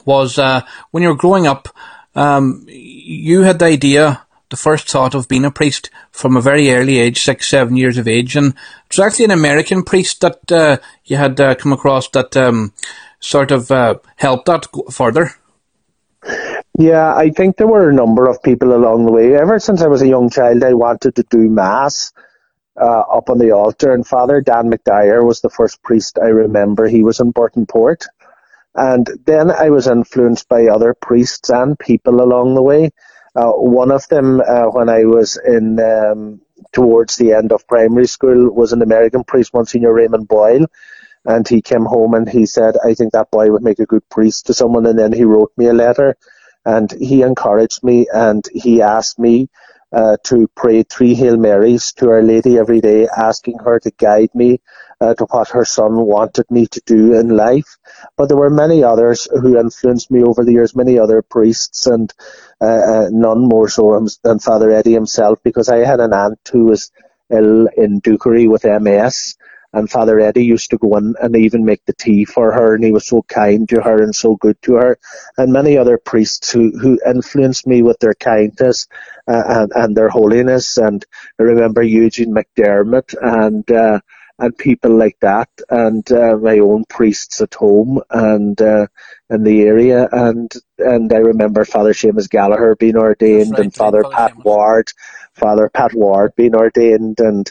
B: was uh, when you were growing up, um, you had the idea the first thought of being a priest from a very early age, six, seven years of age. And it was actually an American priest that uh, you had uh, come across that um, sort of uh, helped that further.
C: Yeah, I think there were a number of people along the way. Ever since I was a young child, I wanted to do Mass uh, up on the altar, and Father Dan McDyer was the first priest I remember. He was in Burton Port. And then I was influenced by other priests and people along the way. Uh, one of them, uh, when I was in um, towards the end of primary school, was an American priest, Monsignor Raymond Boyle. And he came home and he said, I think that boy would make a good priest to someone. And then he wrote me a letter and he encouraged me and he asked me uh, to pray three Hail Marys to Our Lady every day, asking her to guide me uh, to what her son wanted me to do in life. But there were many others who influenced me over the years, many other priests, and uh, uh none more so than Father Eddie himself, because I had an aunt who was ill in Doochary with MS and Father Eddie used to go in and even make the tea for her, and he was so kind to her and so good to her. And many other priests who, who influenced me with their kindness uh, and, and their holiness. And I remember Eugene McDermott and uh, and people like that, and uh, my own priests at home and uh, in the area, and and I remember Father Seamus Gallagher being ordained, right, and Father Pat Ward, Father Pat Ward being ordained, and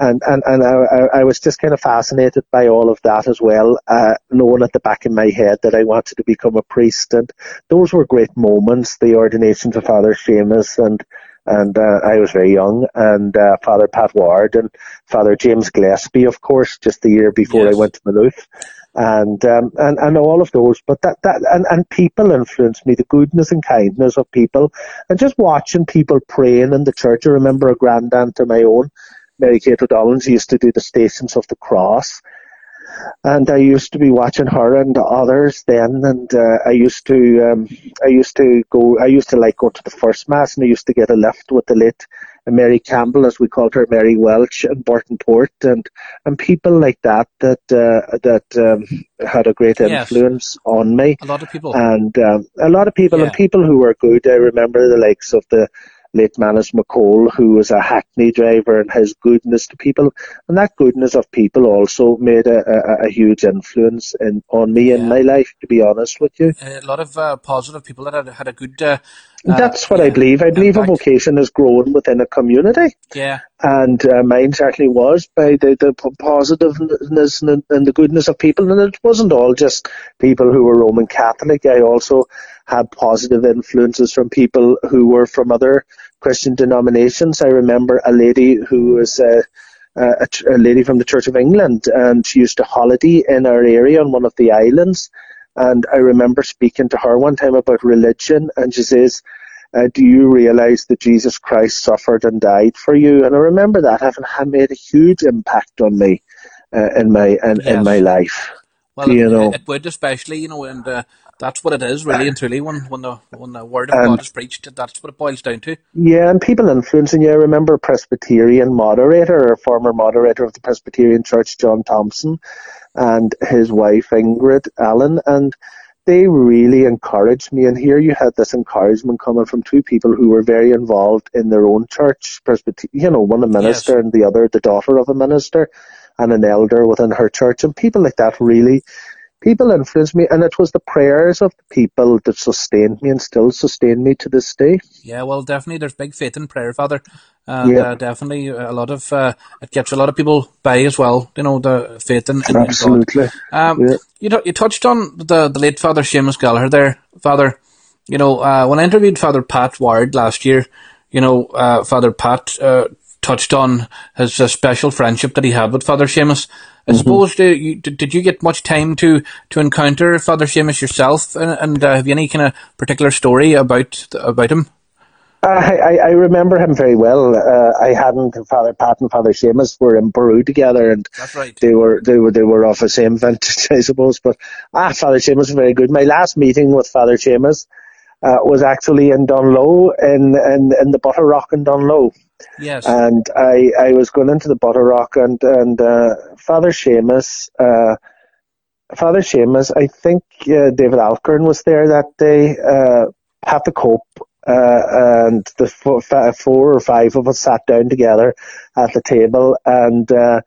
C: and and and I, I was just kind of fascinated by all of that as well, uh, knowing at the back of my head that I wanted to become a priest, and those were great moments. The ordination to Father Seamus and and uh, I was very young, and uh, Father Pat Ward and Father James Gillespie, of course, just the year before yes. I went to Maynooth, and um, and and all of those. But that that and, and people influenced me, the goodness and kindness of people, and just watching people praying in the church. I remember a grand aunt of my own Mary Kate O'Donnell used to do the Stations of the Cross. And I used to be watching her and others then, and uh, I used to, um, I used to go, I used to like go to the first mass, and I used to get a lift with the late Mary Campbell, as we called her, Mary Welch, and Burton Port, and and people like that that uh, that um, had a great influence yes. on me.
B: A lot of people,
C: and um, a lot of people, yeah. and people who were good. I remember the likes of the late Manus McCall, who was a hackney driver and his goodness to people. And that goodness of people also made a, a, a huge influence in, on me yeah. in my life, to be honest with you.
B: A lot of uh, positive people that had, had a good. Uh,
C: uh That's what yeah, I believe. I believe impact. a vocation is grown within a community.
B: Yeah.
C: And uh, mine certainly was by the, the positiveness and, and the goodness of people. And it wasn't all just people who were Roman Catholic. I also had positive influences from people who were from other Christian denominations. I remember a lady who was a, a, a, lady from the Church of England, and she used to holiday in our area on one of the islands. And I remember speaking to her one time about religion, and she says, uh, "Do you realize that Jesus Christ suffered and died for you?" And I remember that having had made a huge impact on me uh, in my in, yes. in my life.
B: Well, you it, know, it would especially, you know, and uh, that's what it is, really and truly. When when the when the word of um, God is preached, that's what it boils down to.
C: Yeah, and people influencing you. I remember a Presbyterian moderator, or former moderator of the Presbyterian Church, John Thompson, and his wife Ingrid Allen, and they really encouraged me. And here you had this encouragement coming from two people who were very involved in their own church, Presbyterian, you know, one a minister yes. and the other the daughter of a minister and an elder within her church, and people like that really people influenced me, and it was the prayers of the people that sustained me and still sustain me to this day.
B: Yeah, well, definitely, there's big faith in prayer, Father, and yeah. uh, definitely a lot of uh, it gets a lot of people by as well. You know, the faith in, in
C: absolutely.
B: God. Um, yeah. You know, you touched on the the late Father Seamus Gallagher there, Father. You know, uh, when I interviewed Father Pat Ward last year, you know, uh, Father Pat uh, touched on his uh, special friendship that he had with Father Seamus. I mm-hmm. suppose did you, did you get much time to, to encounter Father Seamus yourself, and, and uh, have you any kind of particular story about about him?
C: Uh, I, I remember him very well. Uh, I hadn't Father Pat and Father Seamus were in Peru together, and
B: right.
C: they were they were they were of the same vintage, [laughs] I suppose. But ah, Father Seamus was very good. My last meeting with Father Seamus uh, was actually in Dungloe, in in, in the Butterrock in Dungloe.
B: Yes.
C: And I, I was going into the Butterrock and, and, uh, Father Seamus, uh, Father Seamus, I think, uh, David Alcorn was there that day, uh, Pat the Cope uh, and the four, four, or five of us sat down together at the table, and uh,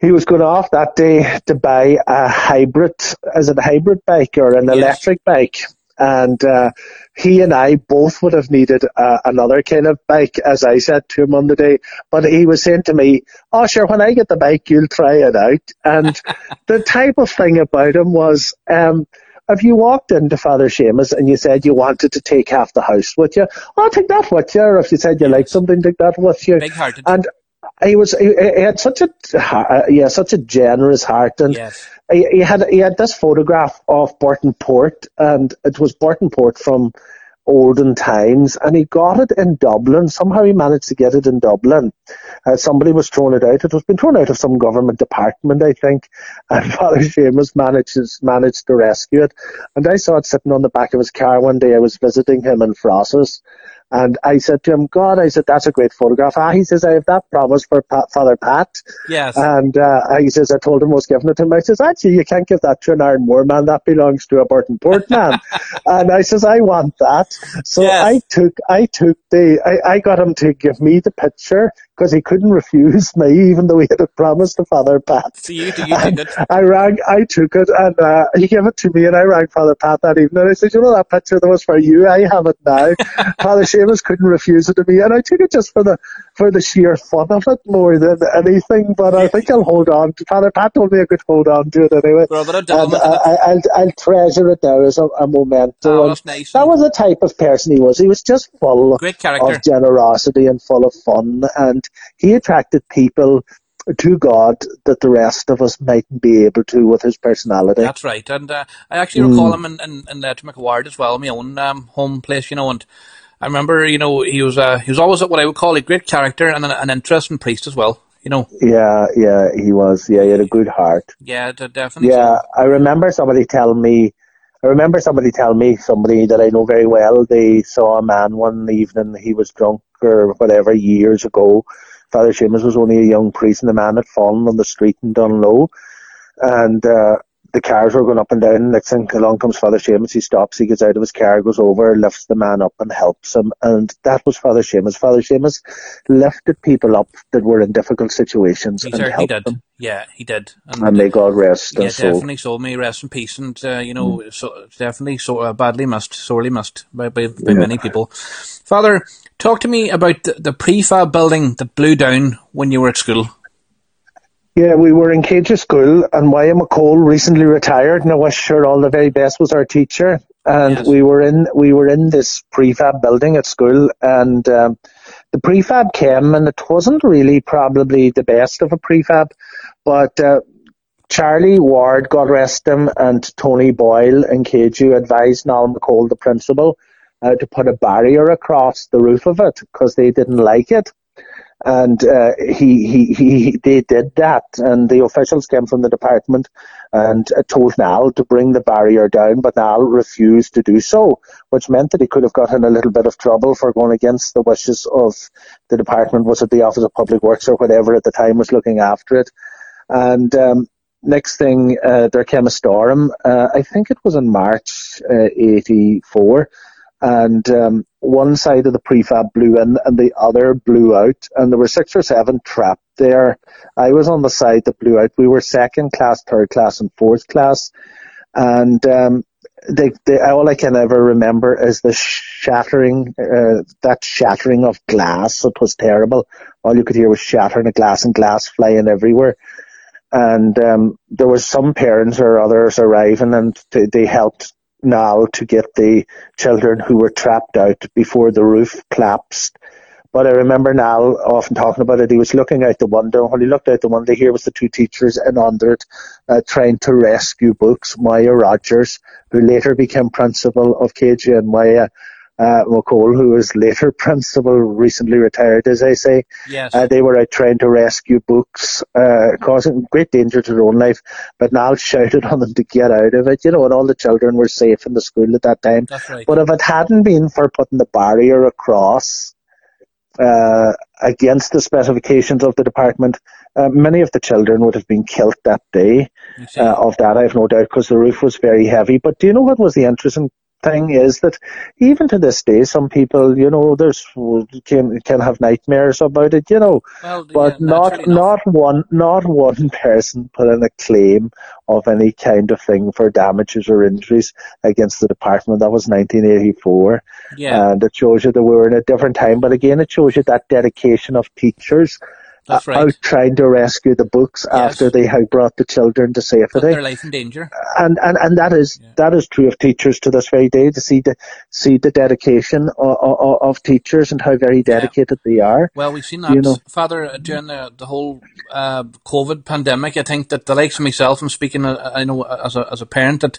C: he was going off that day to buy a hybrid, is it a hybrid bike or an yes. electric bike? And uh, he and I both would have needed uh, another kind of bike, as I said to him on the day. But he was saying to me, "Oh, sure, when I get the bike, you'll try it out." And [laughs] the type of thing about him was. Um, if you walked into Father Seamus and you said you wanted to take half the house with you, I'll oh, take that with you. Or if you said you like something, take that with you.
B: Big hearted.
C: And he was he, he, had such a uh, yeah such a generous heart and
B: yes.
C: he, he, had he had this photograph of Burton Port and it was Burton Port from olden times and he got it in Dublin. Somehow he managed to get it in Dublin. Uh, somebody was throwing it out. It was been thrown out of some government department I think [laughs] and Father Seamus managed managed to rescue it. And I saw it sitting on the back of his car one day. I was visiting him in Frosses and I said to him, God, I said, that's a great photograph. Ah, he says, I have that promise for Pat, Father Pat.
B: Yes.
C: And uh, he says, I told him I was giving it to him. I says, actually, you can't give that to an Arranmore man. That belongs to a Burton Port man. [laughs] and I says, I want that. So yes. I took, I took the, I, I got him to give me the picture because he couldn't refuse me, even though he had a promise to Father Pat.
B: So you, you took it?
C: I rang, I took it, and uh, he gave it to me, and I rang Father Pat that evening. And I said, "You know that picture that was for you? I have it now." [laughs] Father Seamus couldn't refuse it to me, and I took it just for the for the sheer fun of it more than anything. But I think I'll hold on. to Father Pat told me I could hold on to it anyway. And I, will I'll treasure it now as a, a memento.
B: Oh, nice.
C: That was the type of person he was. He was just full
B: Great
C: of generosity and full of fun, and he attracted people to God that the rest of us mightn't be able to with his personality.
B: That's right, and uh, I actually recall mm. him in, in, in uh, as well, my own um, home place, you know, and I remember, you know, he was uh, he was always what I would call a great character and an, an interesting priest as well. You know.
C: Yeah, yeah, he was. Yeah, he had a good heart.
B: Yeah, definitely.
C: Yeah, so. I remember somebody telling me. I remember somebody telling me somebody that I know very well. They saw a man one evening. He was drunk or whatever years ago. Father Seamus was only a young priest, and the man had fallen on the street and Dungloe. And uh, the cars were going up and down. Next thing along comes Father Seamus. He stops. He gets out of his car, goes over, lifts the man up, and helps him. And that was Father Seamus. Father Seamus lifted people up that were in difficult situations
B: he
C: and helped
B: did.
C: them.
B: Yeah, he did.
C: And, and may God rest.
B: Yeah, definitely. So may rest in peace. And uh, you know, mm. so definitely so uh, badly missed, sorely missed by by, by yeah. many people. Father, talk to me about the, the prefab building that blew down when you were at school.
C: Yeah, we were in Cage School, and Wyatt McCole recently retired, and I wish her all the very best. Was our teacher, and yes. we were in we were in this prefab building at school, and um, the prefab came, and it wasn't really probably the best of a prefab, but uh, Charlie Ward, God rest him, and Tony Boyle in KGU advised Niall McCole, the principal, uh, to put a barrier across the roof of it because they didn't like it and uh, he, he, he, they did that, and the officials came from the department and uh, told Niall to bring the barrier down, but Niall refused to do so, which meant that he could have got in a little bit of trouble for going against the wishes of the department, was it the Office of Public Works or whatever at the time was looking after it, and um, next thing uh, there came a storm. Uh, I think it was in March '84 uh, and um, one side of the prefab blew in and the other blew out, and there were six or seven trapped there. I was on the side that blew out. We were second class, third class, and fourth class, and um, they, they, all I can ever remember is the shattering, uh, that shattering of glass. It was terrible. All you could hear was shattering of glass and glass flying everywhere. And um, there was some parents or others arriving, and they, they helped now to get the children who were trapped out before the roof collapsed. But I remember now often talking about it. He was looking out the window. When he looked out the window, here was the two teachers and under it, uh, trying to rescue books. Maya Rogers, who later became principal of KG, and Maya uh, McCole, who was later [laughs] principal, recently retired, as I say.
B: Yes. Uh,
C: they were out trying to rescue books, uh, causing great danger to their own life. But Niall [laughs] shouted on them to get out of it, you know, and all the children were safe in the school at that time.
B: That's right.
C: But if it hadn't been for putting the barrier across, uh, against the specifications of the department, uh, many of the children would have been killed that day. Uh, of that, I have no doubt, because the roof was very heavy. But do you know what was the interesting thing is that even to this day, some people, you know, there's can can have nightmares about it, you know.
B: Well,
C: but
B: yeah,
C: not not one not one [laughs] person put in a claim of any kind of thing for damages or injuries against the department. That was 1984,
B: Yeah,
C: and it shows you that we were in a different time. But again, it shows you that dedication of teachers
B: that's
C: uh,
B: right.
C: out trying to rescue the books
B: Yes.
C: after they had brought the children to
B: Put
C: safety
B: their life in danger.
C: and and and that is
B: Yeah.
C: that is true of teachers to this very day to see the see the dedication of, of, of teachers and how very dedicated they are.
B: Well, we've seen that,
C: You know.
B: Father, uh, during the, the whole uh, COVID pandemic. I think that the likes of myself, I'm speaking, uh, I know as a, as a parent, that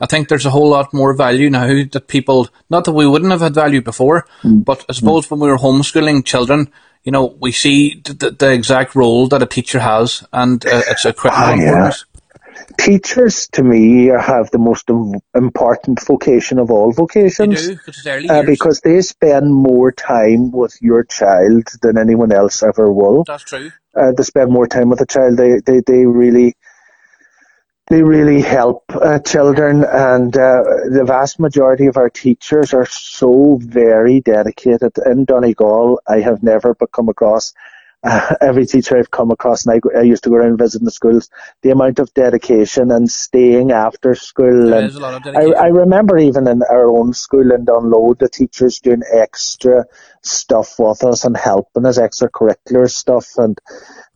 B: I think there's a whole lot more value now that people, not that we wouldn't have had value before,
C: Mm.
B: but I suppose when we were homeschooling children, you know, we see the, the, exact role that a teacher has, and uh, it's a critical
C: Ah, yeah.
B: importance.
C: Teachers, to me, have the most important vocation of all
B: They
C: vocations.
B: do, because
C: Uh, because they spend more time with your child than anyone else ever will.
B: That's true.
C: uh, they spend more time with the child. They they, they really they really help uh, children, and uh, the vast majority of our teachers are so very dedicated. In Donegal, I have never but come across. Uh, [laughs] every teacher I've come across, and I, I used to go around visiting the schools, the amount of dedication and staying after school
B: There
C: and
B: is a lot of
C: I. I remember even in our own school in Dungloe, the teachers doing extra stuff with us and helping us, extracurricular stuff. And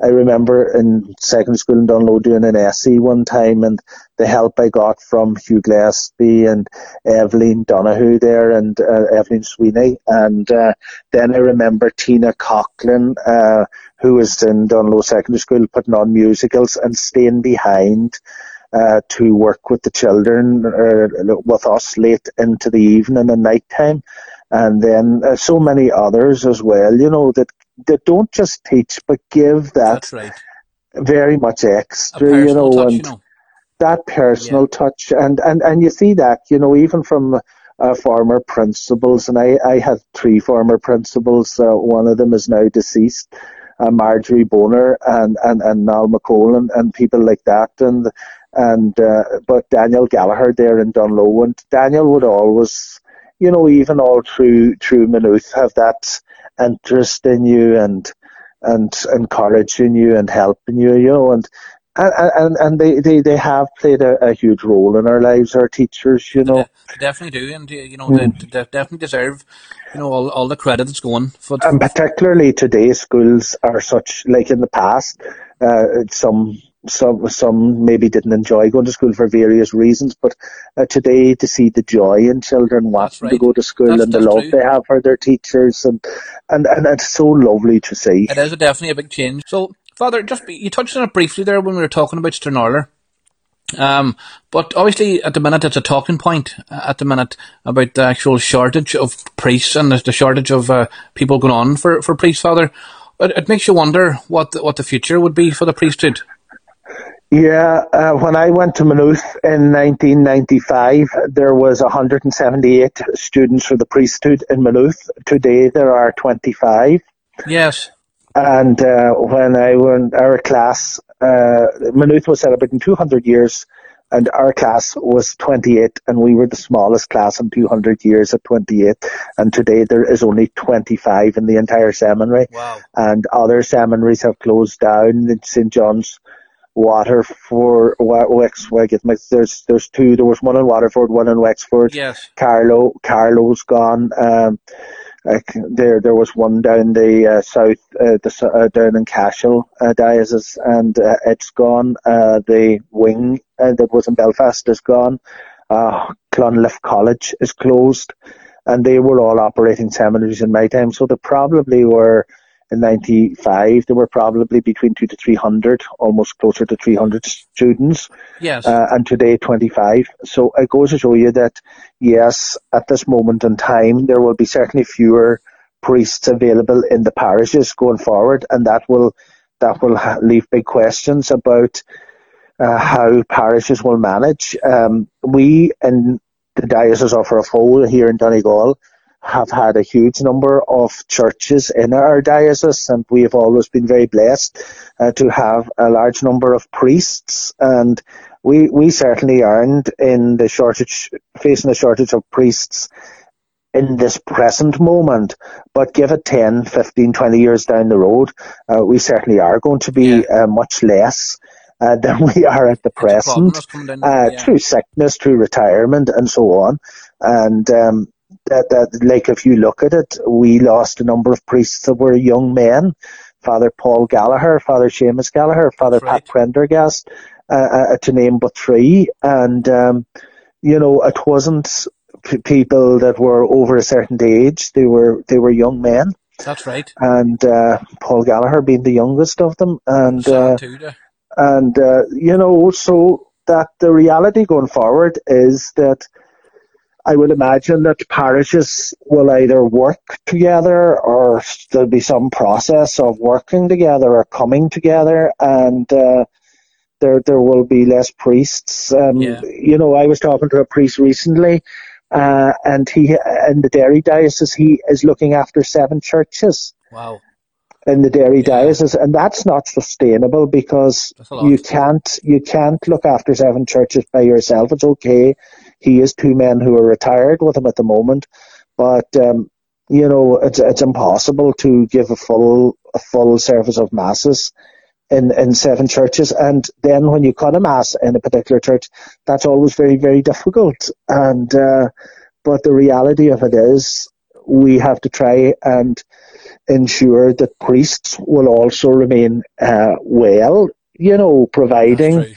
C: I remember in secondary school in Dungloe doing an essay one time and the help I got from Hugh Gillespie and Evelyn Donahue there and uh, Evelyn Sweeney. And uh, then I remember Tina Coughlin, uh, who was in Dungloe Secondary School putting on musicals and staying behind uh, to work with the children uh, with us late into the evening and night time. And then uh, so many others as well, you know, that, that don't just teach but give that
B: That's right.
C: very much extra, you know,
B: touch,
C: and
B: you know.
C: that personal touch and, and, and you see that, you know, even from uh, former principals, and I, I had three former principals, uh, one of them is now deceased, uh, Marjorie Bonner and, and, and Niall McCall and, and people like that, and, and, uh, but Daniel Gallagher there in Dungloe, and Daniel would always, you know, even all through, through Maynooth have that interest in you and, and encouraging you and helping you, you know, and, and, and, and they, they, they have played a, a huge role in our lives, our teachers, you know.
B: They definitely do, and you know,
C: Hmm.
B: they, they definitely deserve, you know, all, all the credit that's going for.
C: And particularly today, schools are such, like in the past, uh, some, some, some maybe didn't enjoy going to school for various reasons, but uh, today to see the joy in children wanting to go to school
B: That's-
C: and the love
B: true.
C: they have for their teachers and, and, and it's so lovely to see.
B: It is definitely a big change. So, Father, just you touched on it briefly there when we were talking about Stranorlar. Um, but obviously, at the minute, it's a talking point uh, at the minute about the actual shortage of priests and the, the shortage of uh, people going on for, for priests, Father. It, it makes you wonder what the, what the future would be for the priesthood.
C: Yeah, uh, when I went to Maynooth in 1995, there was 178 students for the priesthood in Maynooth. Today there are 25.
B: Yes,
C: And uh, when I went, our class, uh, Maynooth was celebrating 200 years, and our class was 28, and we were the smallest class in 200 years at 28. And today there is only 25 in the entire seminary,
B: wow,
C: and other seminaries have closed down. In St John's, Waterford, Wa- Wexford, there's there's two. There was one in Waterford, one in Wexford.
B: yes,
C: Carlow Carlow's gone. Um, there there was one down the uh, south, uh, the uh, down in Cashel diocese, and it's gone. The wing that was in Belfast is gone. Clonliffe College is closed, and they were all operating seminaries in my time. So they probably were in '95. There were probably between two to three hundred, almost closer to three hundred students
B: yes,
C: uh, and today 25. So it goes to show you that, yes, at this moment in time, there will be certainly fewer priests available in the parishes going forward, and that will that will ha- leave big questions about uh, how parishes will manage. Um, we in the diocese of Raphoe here in Donegal have had a huge number of churches in our diocese, and we have always been very blessed uh, to have a large number of priests. And we we certainly aren't in the shortage, facing a shortage of priests in this present moment, but give it 10, 15, 20 years down the road, uh, we certainly are going to be yeah. uh, much less uh, [laughs] than we are at the present, uh, yeah. through sickness, through retirement, and so on. And um, that, that, like, if you look at it, we lost a number of priests that were young men. Father Paul Gallagher, Father Seamus Gallagher, Father right. Pat Prendergast, uh, uh, to name but three. And, um, you know, it wasn't p- people that were over a certain age. They were, they were young men.
B: That's right.
C: And, uh, Paul Gallagher being the youngest of them. And, uh, and, uh, you know, so that the reality going forward is that I would imagine that parishes will either work together or there'll be some process of working together or coming together and, uh, there there will be less priests. Um, yeah. You know, I was talking to a priest recently, uh, and he in the Derry diocese he is looking after seven churches.
B: Wow.
C: In the Derry yeah. diocese, and that's not sustainable because you can't you can't look after seven churches by yourself. It's okay. He has two men who are retired with him at the moment, but um, you know it's it's impossible to give a full a full service of masses in, in seven churches. And then when you cut a mass in a particular church, that's always very, very difficult. And, uh, but the reality of it is we have to try and ensure that priests will also remain, uh, well, you know, providing,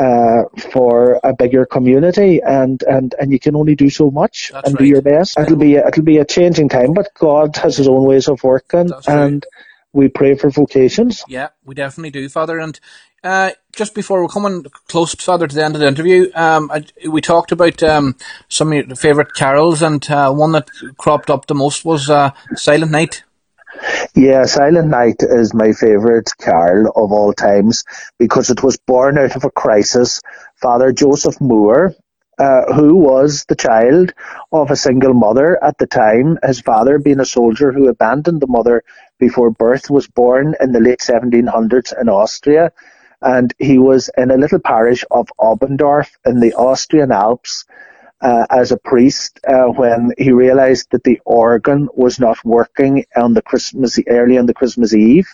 C: uh, for a bigger community, and, and, and you can only do so much That's and right. do your best. It'll be a, it'll be a changing time, but God has His own ways of working, That's and right we pray for vocations.
B: Yeah, we definitely do, Father. And uh, just before we're coming close, Father, to the end of the interview, um, I, we talked about um, some of your favourite carols, and uh, one that cropped up the most was uh, Silent Night.
C: Yeah, Silent Night is my favourite carol of all times because it was born out of a crisis. Father Joseph Mohr, uh, who was the child of a single mother at the time, his father being a soldier who abandoned the mother before birth, was born in the late 1700s in Austria, and he was in a little parish of Oberndorf in the Austrian Alps uh, as a priest uh, when he realized that the organ was not working on the Christmas early on the Christmas Eve,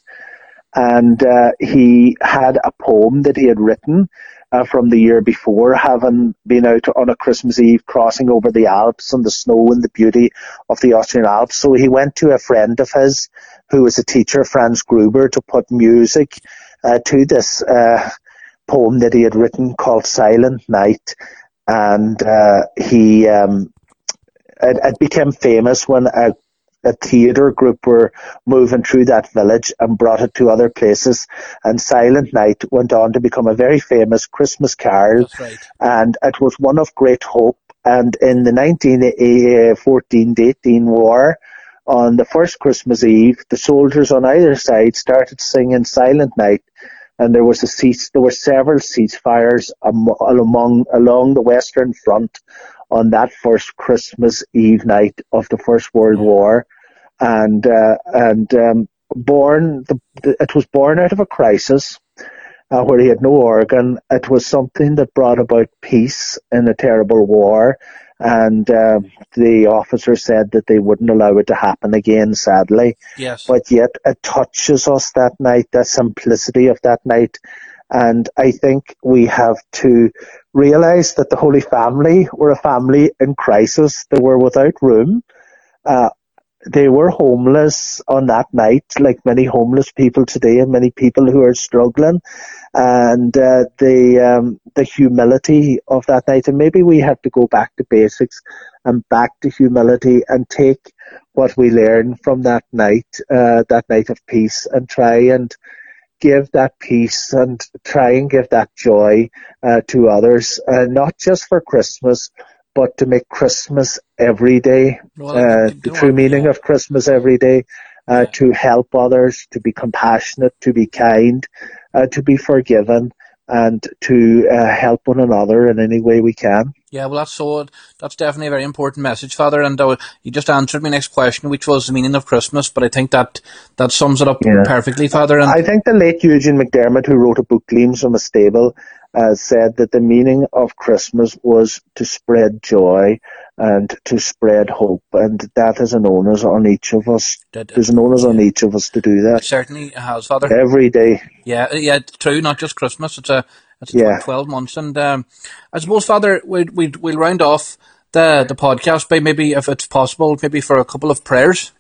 C: and uh, he had a poem that he had written uh, from the year before, having been out on a Christmas Eve crossing over the Alps and the snow and the beauty of the Austrian Alps. So he went to a friend of his who was a teacher, Franz Gruber, to put music uh, to this uh, poem that he had written called Silent Night. And uh, he um, it, it became famous when a a theatre group were moving through that village and brought it to other places. And Silent Night went on to become a very famous Christmas carol.
B: Right.
C: And it was one of great hope. And in the 1914-18 war, on the first Christmas Eve, the soldiers on either side started singing Silent Night, and there was a cease, there were several ceasefires among along the Western Front on that first Christmas Eve night of the First World War, and uh, and um, born the, the, it was born out of a crisis uh, where he had no organ. It was something that brought about peace in a terrible war, and uh, the officer said that they wouldn't allow it to happen again. Sadly,
B: yes,
C: but yet it touches us that night, the simplicity of that night. And I think we have to realize that the Holy Family were a family in crisis. They were without room. Uh, they were homeless on that night, like many homeless people today, and many people who are struggling. And uh, the um, the humility of that night, and maybe we have to go back to basics and back to humility and take what we learn from that night, uh, that night of peace, and try and give that peace and try and give that joy uh, to others, uh, not just for Christmas, but to make Christmas every day, well, uh, the true meaning yeah. of Christmas every day, uh, yeah. to help others, to be compassionate, to be kind, uh, to be forgiven, and to uh, help one another in any way we can.
B: Yeah, well, that's so. That's definitely a very important message, Father. And uh, you just answered my next question, which was the meaning of Christmas. But I think that that sums it up yeah. perfectly, Father. And
C: I think the late Eugene McDermott, who wrote a book, Gleams from a Stable, uh, said that the meaning of Christmas was to spread joy and to spread hope, and that is an onus on each of us. That, There's an onus yeah. on each of us to do that. It
B: certainly has, Father.
C: Every day.
B: Yeah, yeah, true. Not just Christmas. It's a it's yeah. twelve months, and um, I suppose, Father, we'd we we'll round off the the podcast by maybe, if it's possible, maybe for a couple of prayers,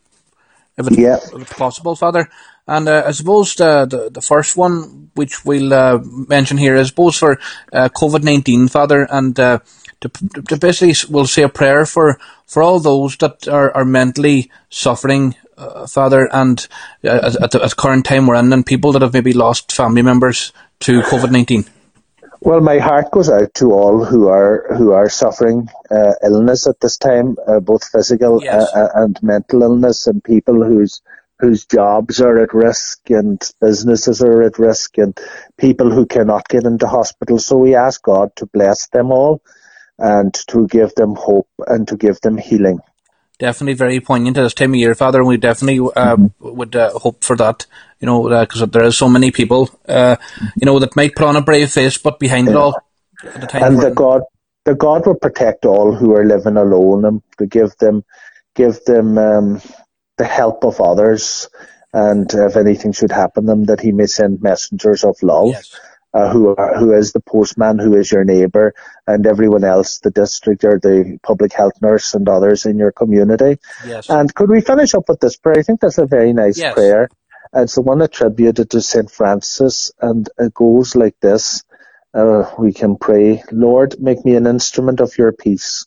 B: if it's, yeah. if it's possible, Father. And uh, I suppose the, the, the first one, which we'll uh, mention here, is both for uh, COVID nineteen, Father, and uh, to, to basically we'll say a prayer for for all those that are, are mentally suffering, uh, Father, and uh, at, at the at current time we're in, and people that have maybe lost family members to COVID nineteen.
C: Well, my heart goes out to all who are who are suffering uh, illness at this time, uh, both physical yes. uh, and mental illness, and people whose whose jobs are at risk and businesses are at risk and people who cannot get into hospital. So we ask God to bless them all and to give them hope and to give them healing.
B: Definitely very poignant at this time of year, Father, and we definitely uh, mm-hmm. would uh, hope for that, you know, because uh, there are so many people, uh, you know, that might put on a brave face, but behind yeah. it all,
C: the and the God, the God will protect all who are living alone and to give them, give them um, the help of others, and if anything should happen them, that He may send messengers of love. Yes. Uh, who are, who is the postman, who is your neighbour, and everyone else, the district or the public health nurse and others in your community. Yes. And could we finish up with this prayer? I think that's a very nice yes. prayer. It's the one attributed to St. Francis, and it goes like this. Uh, we can pray, Lord, make me an instrument of your peace.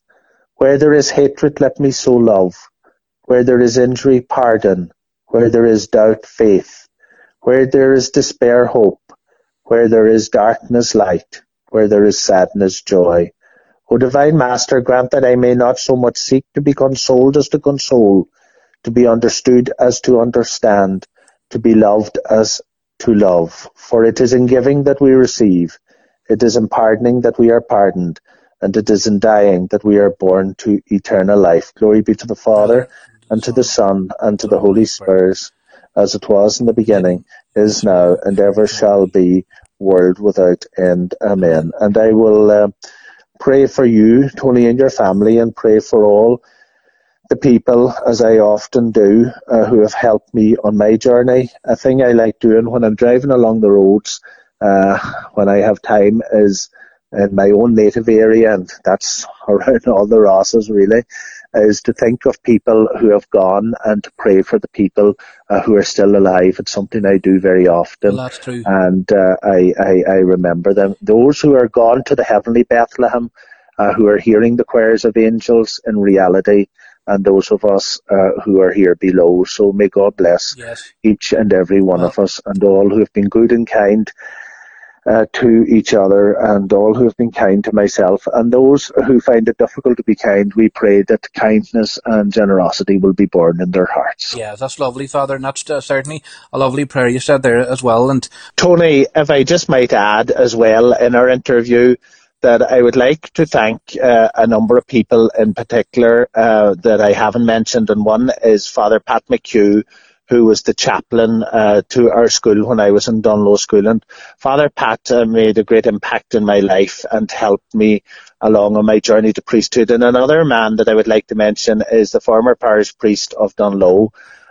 C: Where there is hatred, let me sow love. Where there is injury, pardon. Where there is doubt, faith. Where there is despair, hope. Where there is darkness, light. Where there is sadness, joy. O Divine Master, grant that I may not so much seek to be consoled as to console, to be understood as to understand, to be loved as to love. For it is in giving that we receive, it is in pardoning that we are pardoned, and it is in dying that we are born to eternal life. Glory be to the Father, and to the Son, and to the Holy Spirit, as it was in the beginning, is now, and ever shall be, world without end. Amen. And I will uh, pray for you, Tony, and your family, and pray for all the people, as I often do, uh, who have helped me on my journey. A thing I like doing when I'm driving along the roads, uh, when I have time, is in my own native area, and that's [laughs] around all the Rosses really, is to think of people who have gone and to pray for the people uh, who are still alive. It's something I do very often.
B: Well, that's true.
C: And uh, I, I, I, remember them. Those who are gone to the heavenly Bethlehem, uh, who are hearing the choirs of angels in reality, and those of us uh, who are here below. So may God bless yes. each and every one well, of us and all who have been good and kind uh, to each other and all who have been kind to myself. And those who find it difficult to be kind, we pray that kindness and generosity will be born in their hearts.
B: Yeah, that's lovely, Father. And that's uh, certainly a lovely prayer you said there as well. And
C: Tony, if I just might add as well in our interview, that I would like to thank uh, a number of people in particular uh, that I haven't mentioned, and one is Father Pat McHugh, who was the chaplain uh, to our school when I was in Dungloe School. And Father Pat uh, made a great impact in my life and helped me along on my journey to priesthood. And another man that I would like to mention is the former parish priest of Dungloe,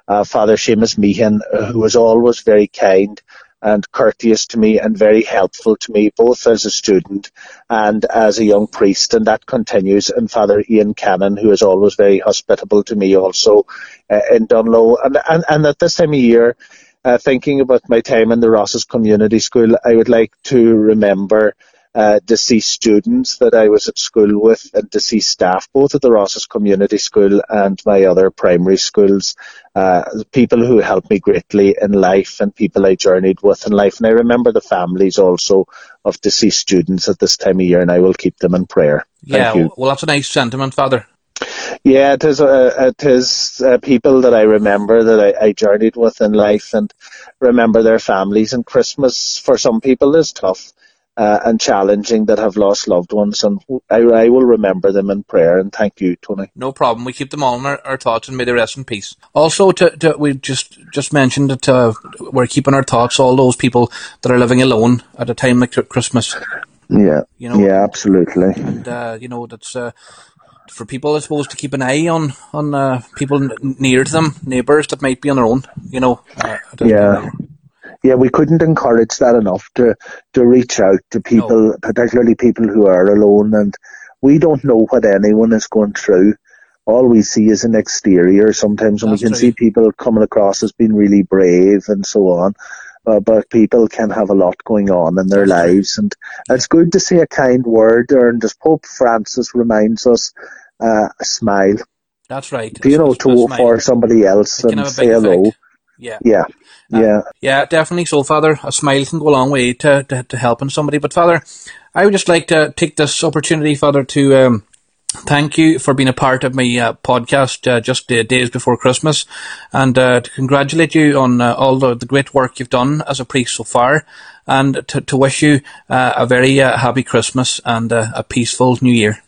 C: uh, Father Seamus Meehan, who was always very kind and courteous to me and very helpful to me, both as a student and as a young priest. And that continues. And Father Ian Cannon, who is always very hospitable to me also uh, in Dungloe. And, and, and at this time of year, uh, thinking about my time in the Rosses Community School, I would like to remember uh, deceased students that I was at school with and deceased staff, both at the Rosses Community School and my other primary schools, uh, people who helped me greatly in life and people I journeyed with in life. And I remember the families also of deceased students at this time of year and I will keep them in prayer.
B: Thank yeah, you. well that's a nice sentiment, Father.
C: Yeah, it is. Uh, it is uh, people that I remember that I, I, journeyed with in life, and remember their families. And Christmas for some people is tough, uh, and challenging that have lost loved ones, and I, I, will remember them in prayer. And thank you, Tony.
B: No problem. We keep them all in our, our thoughts, and may they rest in peace. Also, to, to, we just just mentioned that uh, we're keeping our thoughts all those people that are living alone at a time like Christmas.
C: Yeah, you know, yeah, absolutely.
B: And uh, you know that's uh, for people, I suppose, to keep an eye on on uh, people n- near to them, neighbours that might be on their own. You know. Uh,
C: yeah yeah, we couldn't encourage that enough to to reach out to people, no. particularly people who are alone, and we don't know what anyone is going through. All we see is an exterior sometimes, and That's we can true. see people coming across as being really brave and so on. Uh, but people can have a lot going on in their lives, and it's good to say a kind word. And as Pope Francis reminds us, uh, a smile.
B: That's right.
C: You know, to for somebody else and say hello. Effect.
B: Yeah.
C: Yeah. Uh, yeah.
B: Yeah, definitely. So, Father, a smile can go a long way to, to, to helping somebody. But, Father, I would just like to take this opportunity, Father, to um, thank you for being a part of my uh, podcast uh, just uh, days before Christmas and uh, to congratulate you on uh, all the, the, great work you've done as a priest so far and to, to wish you uh, a very happy Christmas and a peaceful new year.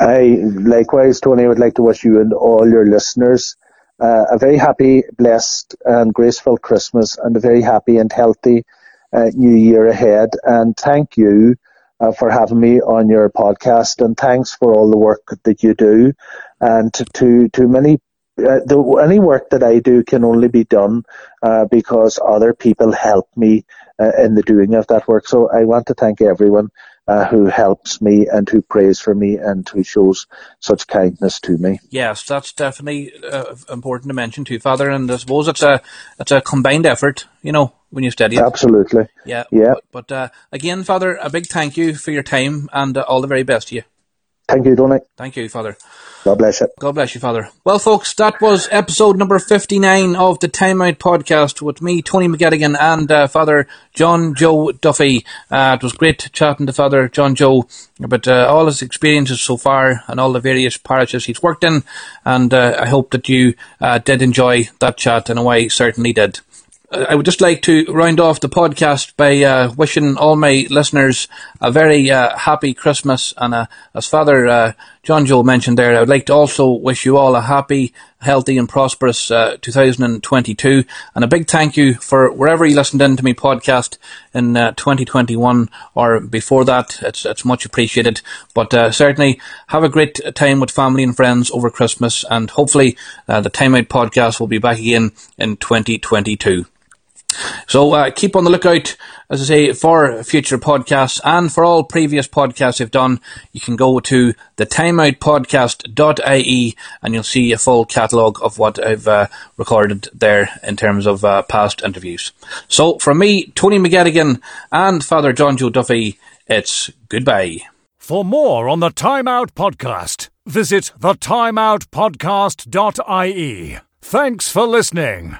C: I likewise, Tony, would like to wish you and all your listeners uh, a very happy, blessed, and graceful Christmas, and a very happy and healthy uh, new year ahead. And thank you uh, for having me on your podcast, and thanks for all the work that you do. And to to, to many. Uh, the, any work that I do can only be done uh, because other people help me uh, in the doing of that work. So I want to thank everyone uh, who helps me and who prays for me and who shows such kindness to me.
B: Yes, that's definitely uh, important to mention too, Father. And I suppose it's a it's a combined effort, you know, when you study it.
C: Absolutely.
B: Yeah.
C: Yeah.
B: But, but uh, again, Father, a big thank you for your time and uh, all the very best to you.
C: Thank you, Donny.
B: Thank you, Father.
C: God bless you.
B: God bless you, Father. Well, folks, that was episode number 59 of the Time Out podcast with me, Tony McGettigan, and uh, Father John Joe Duffy. Uh, it was great chatting to Father John Joe about uh, all his experiences so far and all the various parishes he's worked in. And uh, I hope that you uh, did enjoy that chat, and I certainly did. I would just like to round off the podcast by uh, wishing all my listeners a very uh, happy Christmas. And uh, as Father uh, John Joe mentioned there, I would like to also wish you all a happy, healthy, and prosperous uh, 2022. And a big thank you for wherever you listened in to my podcast in uh, 2021 or before that. It's, it's much appreciated. But certainly have a great time with family and friends over Christmas. And hopefully the Time Out podcast will be back again in 2022. So uh, keep on the lookout, as I say, for future podcasts and for all previous podcasts I've done. You can go to the timeoutpodcast.ie and you'll see a full catalogue of what I've uh, recorded there in terms of uh, past interviews. So from me, Tony McGettigan and Father John Joe Duffy, it's goodbye.
A: For more on the Time Out podcast, visit thetimeoutpodcast.ie. Thanks for listening.